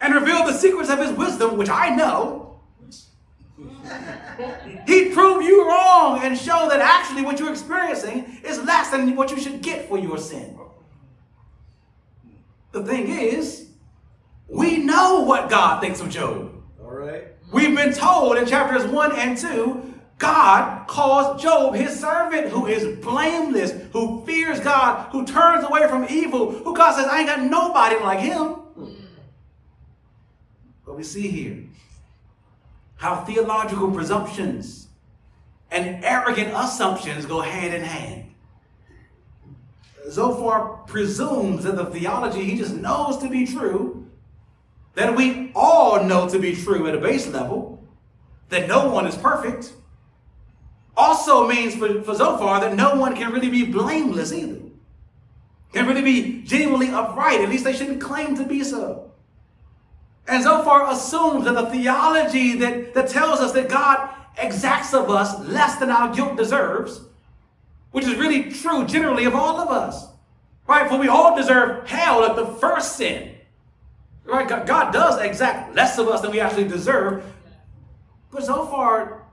Speaker 1: and reveal the secrets of his wisdom, which I know, he'd prove you wrong and show that actually what you're experiencing is less than what you should get for your sin. The thing is, we know what God thinks of Job.
Speaker 2: All right.
Speaker 1: We've been told in chapters 1 and 2, God calls Job his servant who is blameless, who fears God, who turns away from evil, who God says, I ain't got nobody like him. But we see here how theological presumptions and arrogant assumptions go hand in hand. Zophar presumes that the theology he just knows to be true, that we all know to be true at a base level, that no one is perfect, also means for, for Zophar that no one can really be blameless either. Can really be genuinely upright. At least they shouldn't claim to be so. And Zophar assumes that the theology that, that tells us that God exacts of us less than our guilt deserves, which is really true generally of all of us. Right? For we all deserve hell at the first sin. Right? God, God does exact less of us than we actually deserve. But Zophar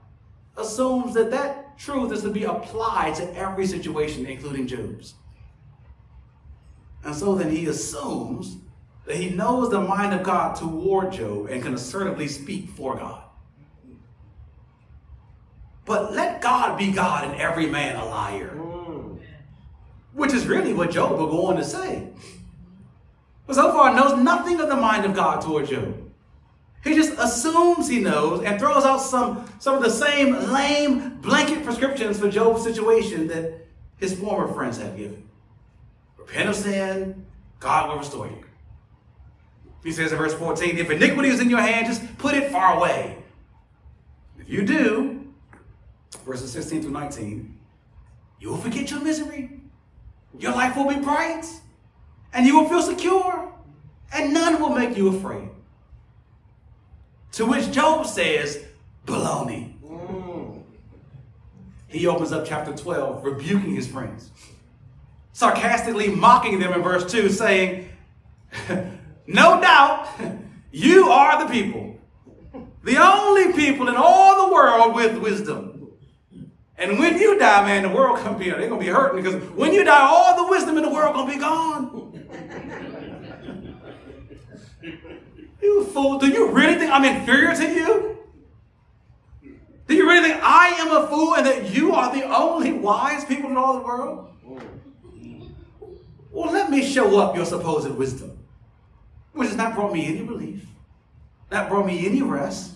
Speaker 1: assumes that that truth is to be applied to every situation, including Job's. And so then he assumes that he knows the mind of God toward Job and can assertively speak for God. But let God be God and every man a liar.
Speaker 2: Mm.
Speaker 1: Which is really what Job will go on to say. But Zophar knows nothing of the mind of God toward Job. He just assumes he knows and throws out some, some of the same lame blanket prescriptions for Job's situation that his former friends have given. Repent of sin, God will restore you. He says in verse 14, if iniquity is in your hand, just put it far away. If you do, verses 16 through 19, you will forget your misery. Your life will be bright, and you will feel secure, and none will make you afraid. To which Job says, baloney.
Speaker 2: Mm.
Speaker 1: He opens up chapter 12, rebuking his friends, sarcastically mocking them in verse 2, saying, No doubt you are the people, the only people in all the world with wisdom. And when you die, man, the world gonna be they're gonna be hurting because when you die, all the wisdom in the world gonna be gone. You fool! Do you really think I'm inferior to you? Do you really think I am a fool and that you are the only wise people in all the world? Well, let me show up your supposed wisdom, which has not brought me any relief, not brought me any rest.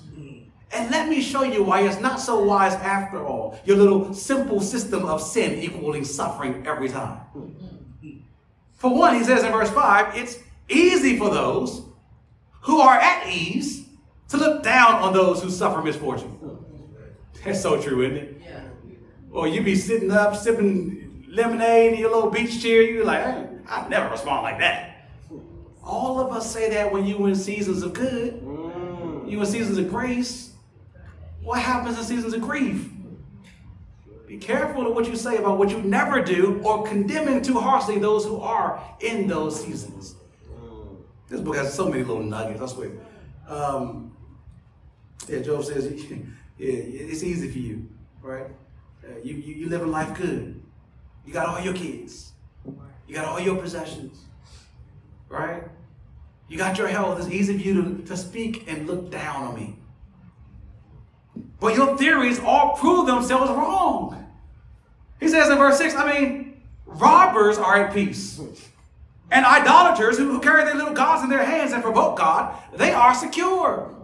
Speaker 1: And let me show you why it's not so wise after all. Your little simple system of sin equaling suffering every time. For one, he says in verse 5, it's easy for those who are at ease to look down on those who suffer misfortune. That's so true, isn't it?
Speaker 3: Yeah.
Speaker 1: Or you be sitting up sipping lemonade in your little beach chair, you're like, hey, I never respond like that. All of us say that when you in seasons of good, mm. you in seasons of grace. What happens in seasons of grief? Be careful of what you say about what you never do or condemning too harshly those who are in those seasons. This book has so many little nuggets, I swear. Um, yeah, Job says, yeah, it's easy for you, right? Uh, you, you, you living life good. You got all your kids. You got all your possessions, right? You got your health. It's easy for you to, to speak and look down on me. But your theories all prove themselves wrong. He says in verse 6, I mean, robbers are at peace. And idolaters who, carry their little gods in their hands and provoke God, they are secure.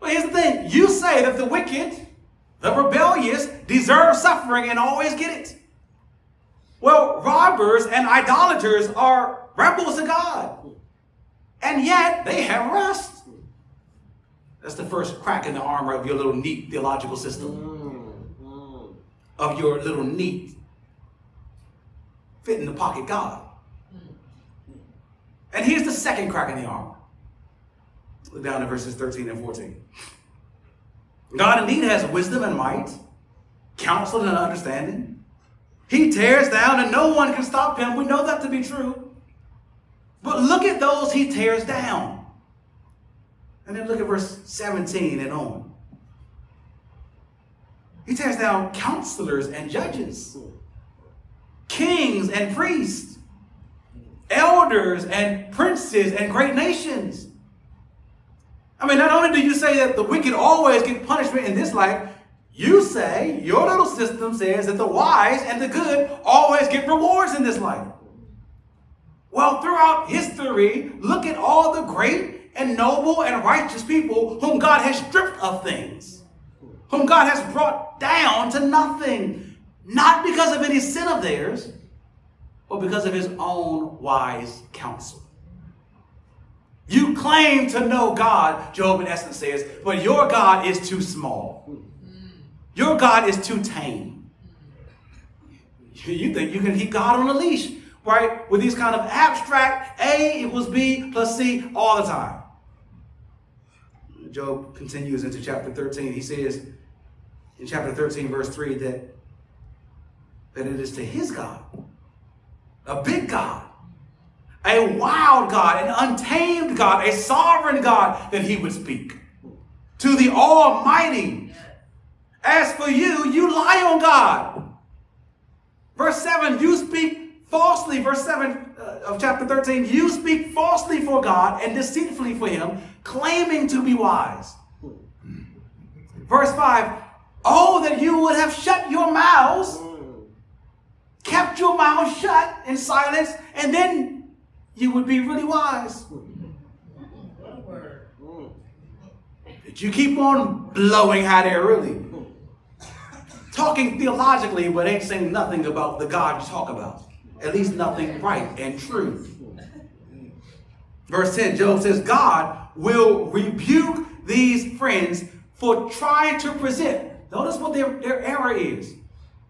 Speaker 1: But here's the thing you say that the wicked, the rebellious, deserve suffering and always get it. Well, robbers and idolaters are rebels to God. And yet they have rest. That's the first crack in the armor of your little neat theological system. Mm, mm. Of your little neat, fit in the pocket God. And here's the second crack in the armor. Look down at verses 13 and 14. God indeed has wisdom and might, counsel and understanding. He tears down and no one can stop him. We know that to be true. But look at those he tears down. And then look at verse 17 and on. He tears down counselors and judges, kings and priests, elders and princes and great nations. I mean, not only do you say that the wicked always get punishment in this life, you say, your little system says that the wise and the good always get rewards in this life. Well, throughout history, look at all the great and noble and righteous people whom God has stripped of things, whom God has brought down to nothing, not because of any sin of theirs, but because of his own wise counsel. You claim to know God, Job in essence says, but your God is too small. Your God is too tame. You think you can keep God on a leash, right? With these kind of abstract A equals B plus C all the time. Job continues into chapter 13. He says in chapter 13, verse 3, that, that it is to his God, a big God, a wild God, an untamed God, a sovereign God, that he would speak. To the Almighty. As for you, you lie on God. Verse 7, you speak falsely. Verse 7 uh, of chapter 13, you speak falsely for God and deceitfully for him, claiming to be wise. Verse 5, oh, that you would have shut your mouths, your mouth shut in silence, and then you would be really wise. But you keep on blowing hot air, really. Talking theologically, but ain't saying nothing about the God you talk about. At least nothing right and true. Verse 10, Job says, God will rebuke these friends for trying to present. Notice what their, their error is.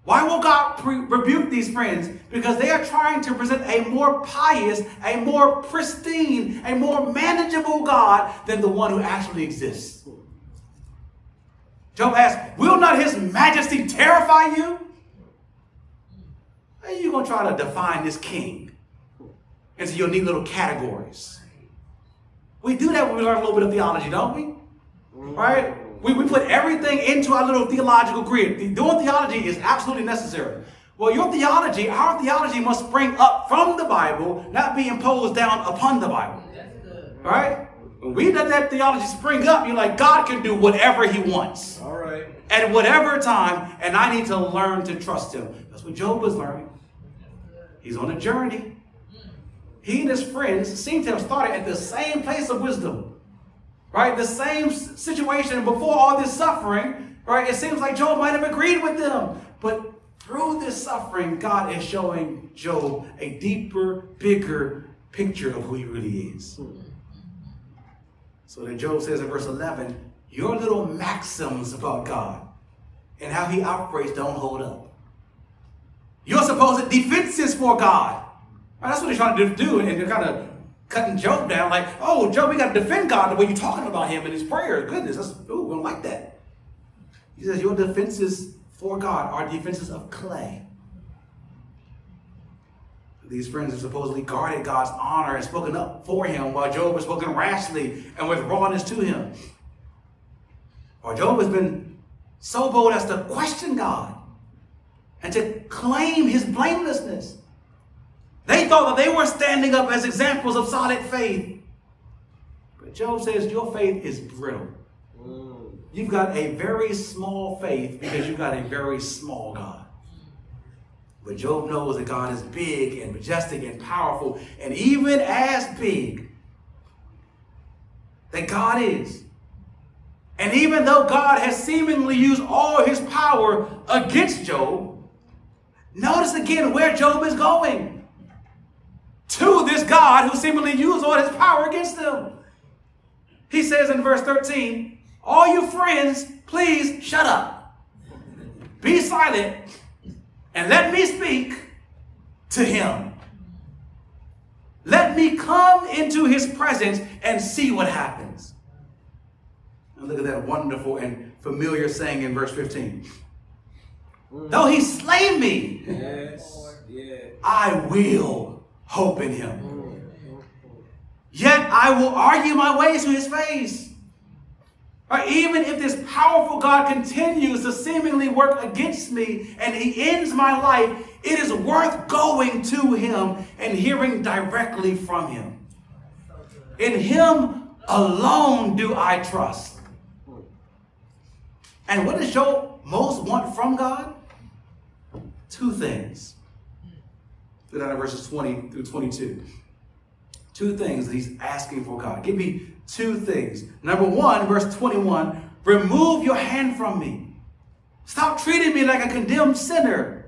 Speaker 1: Why will God rebuke these friends? Because they are trying to present a more pious, a more pristine, a more manageable God than the one who actually exists. Job asks, Will not his majesty terrify you? Are you going to try to define this king into your neat little categories? We do that when we learn a little bit of theology, don't we? Right? We, we put everything into our little theological grid. Doing theology is absolutely necessary. Well, your theology, our theology must spring up from the Bible, not be imposed down upon the Bible.
Speaker 3: That's good.
Speaker 1: All right? When we let that theology spring up, you're like, God can do whatever he wants
Speaker 2: All right.
Speaker 1: at whatever time, and I need to learn to trust him. That's what Job was learning. He's on a journey. He and his friends seem to have started at the same place of wisdom. Right? The same situation before all this suffering. Right? It seems like Job might have agreed with them. But through this suffering, God is showing Job a deeper, bigger picture of who he really is. So then Job says in verse 11, Your little maxims about God and how he operates don't hold up. Your supposed defenses for God. Right, that's what he's trying to do, and they're kind of cutting Job down, like, oh, Job, we got to defend God the way you're talking about him in his prayers. Goodness, that's, ooh, we don't like that. He says, Your defenses for God are defenses of clay. These friends have supposedly guarded God's honor and spoken up for him, while Job has spoken rashly and with rawness to him. Or Job has been so bold as to question God and to claim his blamelessness. They thought that they were standing up as examples of solid faith. But Job says, Your faith is brittle.
Speaker 2: Mm.
Speaker 1: You've got a very small faith because you've got a very small God. But Job knows that God is big and majestic and powerful, and even as big that God is. And even though God has seemingly used all his power against Job, notice again where Job is going. To this God who seemingly used all his power against them. He says in verse 13, All you friends, please shut up. Be silent and let me speak to him. Let me come into his presence and see what happens. And look at that wonderful and familiar saying in verse 15. Mm. Though he slay me,
Speaker 2: Yes.
Speaker 1: I will hope in him. Yet I will argue my ways to his face. Or even if this powerful God continues to seemingly work against me and he ends my life, it is worth going to him and hearing directly from him. In him alone do I trust. And what does Job most want from God? Two things. Look at verses 20 through 22. Two things that he's asking for God. Give me two things. Number one, verse 21 remove your hand from me. Stop treating me like a condemned sinner.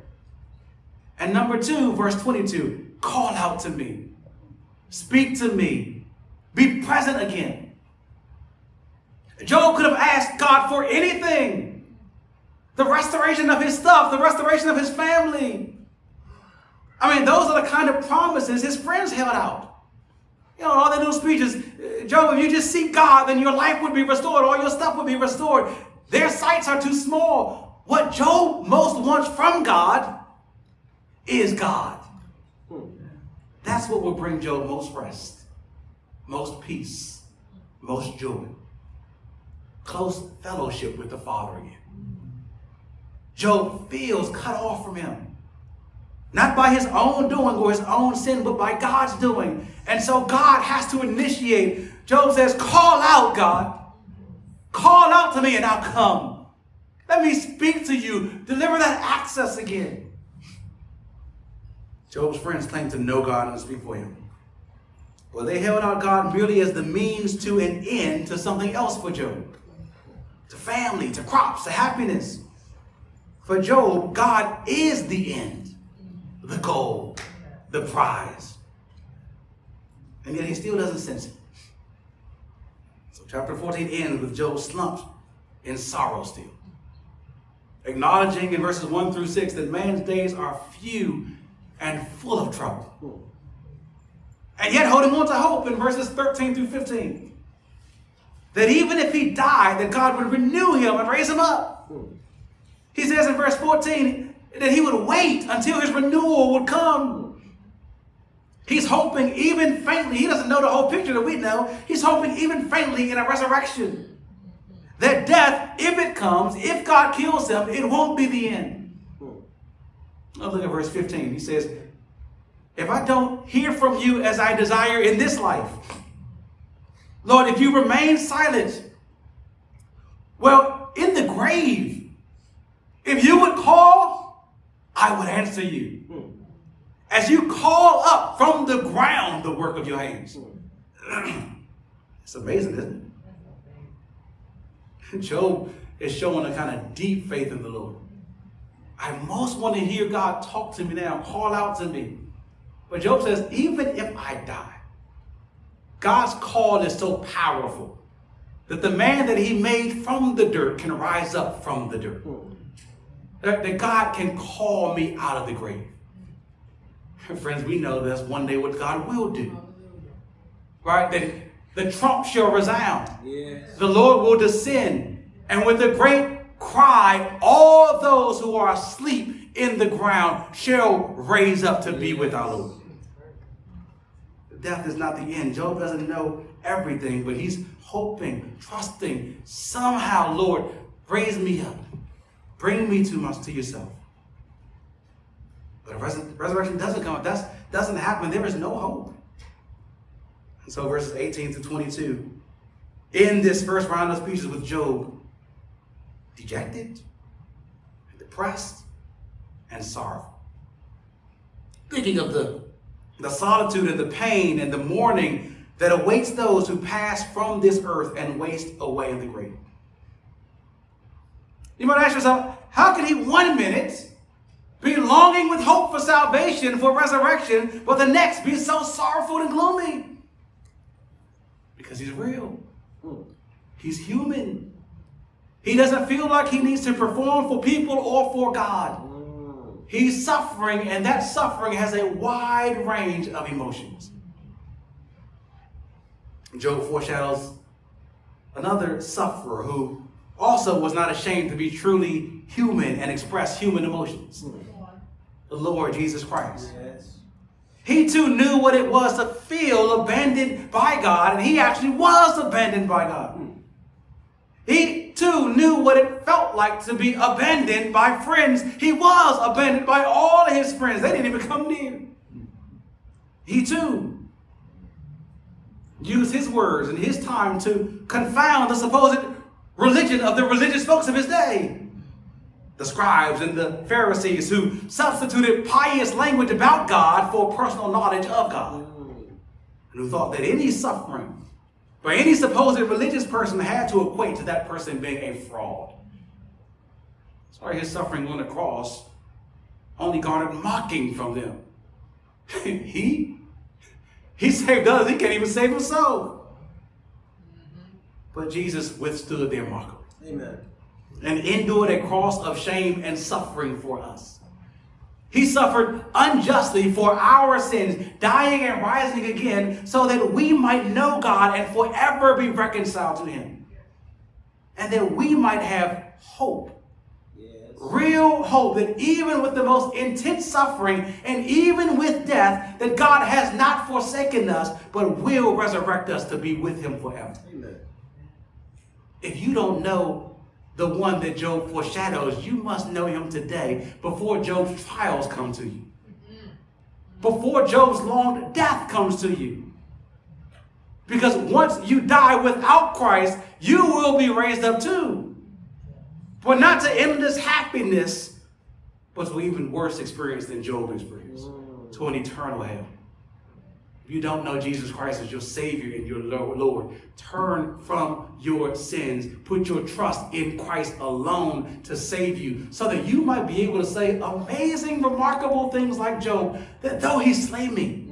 Speaker 1: And number two, verse 22 call out to me. Speak to me. Be present again. Job could have asked God for anything the restoration of his stuff, the restoration of his family. I mean, those are the kind of promises his friends held out. You know, all their little speeches, uh, Job, if you just seek God, then your life would be restored, all your stuff would be restored. Their sights are too small. What Job most wants from God is God. That's what will bring Job most rest, most peace, most joy, close fellowship with the Father again. Job feels cut off from him. Not by his own doing or his own sin, but by God's doing. And so God has to initiate. Job says, Call out, God. Call out to me and I'll come. Let me speak to you. Deliver that access again. Job's friends claimed to know God and speak for him. Well, they held out God merely as the means to an end to something else for Job to family, to crops, to happiness. For Job, God is the end, the goal, the prize. And yet he still doesn't sense it. So chapter 14 ends with Job slumped in sorrow still. Acknowledging in verses 1 through 6 that man's days are few and full of trouble. And yet holding on to hope in verses 13 through 15. That even if he died, that God would renew him and raise him up. He says in verse 14 that he would wait until his renewal would come. He's hoping even faintly, he doesn't know the whole picture that we know. He's hoping even faintly in a resurrection. that death, if it comes, if God kills him, it won't be the end. Oh, look at verse 15. He says, If I don't hear from you as I desire in this life, Lord, if you remain silent, well, in the grave, if you would call, I would answer you. As you call up from the ground the work of your hands. it's amazing, isn't it? Job is showing a kind of deep faith in the Lord. I most want to hear God talk to me now, call out to me. But Job says, even if I die, God's call is so powerful that the man that he made from the dirt can rise up from the dirt. That, that God can call me out of the grave. Friends, we know that's one day what God will do. Right? That the trump shall resound.
Speaker 2: Yes.
Speaker 1: The Lord will descend. And with a great cry, all those who are asleep in the ground shall raise up to be with our Lord. Death is not the end. Job doesn't know everything, but he's hoping, trusting, somehow, Lord, raise me up. Bring me to, to yourself. But if res- resurrection doesn't come, that doesn't happen, there is no hope. And so verses 18 to 22, in this first round of speeches with Job, dejected, depressed, and sorrowful. Thinking of the, the solitude and the pain and the mourning that awaits those who pass from this earth and waste away in the grave. You might ask yourself, how can he one minute be longing with hope for salvation, for resurrection, but the next be so sorrowful and gloomy? Because he's real. He's human. He doesn't feel like he needs to perform for people or for God. He's suffering, and that suffering has a wide range of emotions. Job foreshadows another sufferer who also was not ashamed to be truly human and express human emotions. Hmm. The Lord Jesus Christ.
Speaker 2: Yes.
Speaker 1: He too knew what it was to feel abandoned by God, and he actually was abandoned by God. Hmm. He too knew what it felt like to be abandoned by friends. He was abandoned by all his friends. They didn't even come near. He too used his words and his time to confound the supposed religion of the religious folks of his day. The scribes and the Pharisees who substituted pious language about God for personal knowledge of God. And who thought that any suffering by any supposed religious person had to equate to that person being a fraud. Sorry, his suffering on the cross only garnered mocking from them. he he saved others, he can't even save himself. But Jesus withstood their mockery
Speaker 2: Amen.
Speaker 1: and endured a cross of shame and suffering for us. He suffered unjustly for our sins, dying and rising again, so that we might know God and forever be reconciled to Him. And that we might have hope,
Speaker 2: Yes.
Speaker 1: real hope, that even with the most intense suffering and even with death, that God has not forsaken us, but will resurrect us to be with Him forever.
Speaker 2: Amen.
Speaker 1: If you don't know the one that Job foreshadows, you must know him today before Job's trials come to you. Before Job's long death comes to you. Because once you die without Christ, you will be raised up too. But not to endless happiness, but to even worse experience than Job experienced, to an eternal hell. You don't know Jesus Christ as your Savior and your Lord, turn from your sins. Put your trust in Christ alone to save you so that you might be able to say amazing, remarkable things like Job that though he slay me,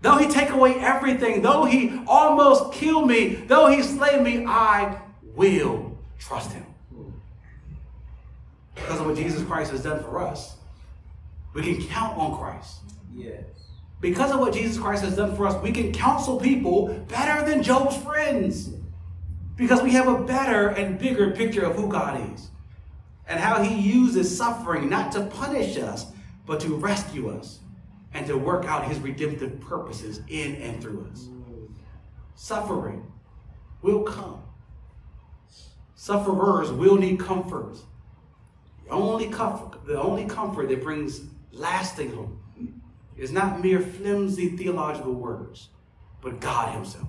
Speaker 1: though he take away everything, though he almost kill me, though he slay me, I will trust him. Because of what Jesus Christ has done for us, we can count on Christ.
Speaker 2: Yes.
Speaker 1: Because of what Jesus Christ has done for us, we can counsel people better than Job's friends. Because we have a better and bigger picture of who God is and how he uses suffering not to punish us, but to rescue us and to work out his redemptive purposes in and through us. Suffering will come. Sufferers will need comfort. The only comfort, the only comfort that brings lasting hope is not mere flimsy theological words, but God Himself.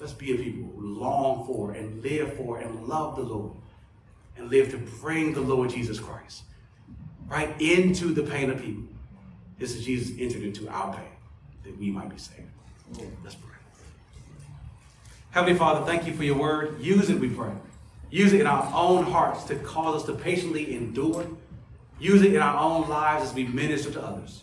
Speaker 1: Let's be a people who long for and live for and love the Lord and live to bring the Lord Jesus Christ right into the pain of people. This is Jesus entered into our pain that we might be saved. Let's pray. Heavenly Father, thank you for your word. Use it, we pray. Use it in our own hearts to cause us to patiently endure. Use it in our own lives as we minister to others.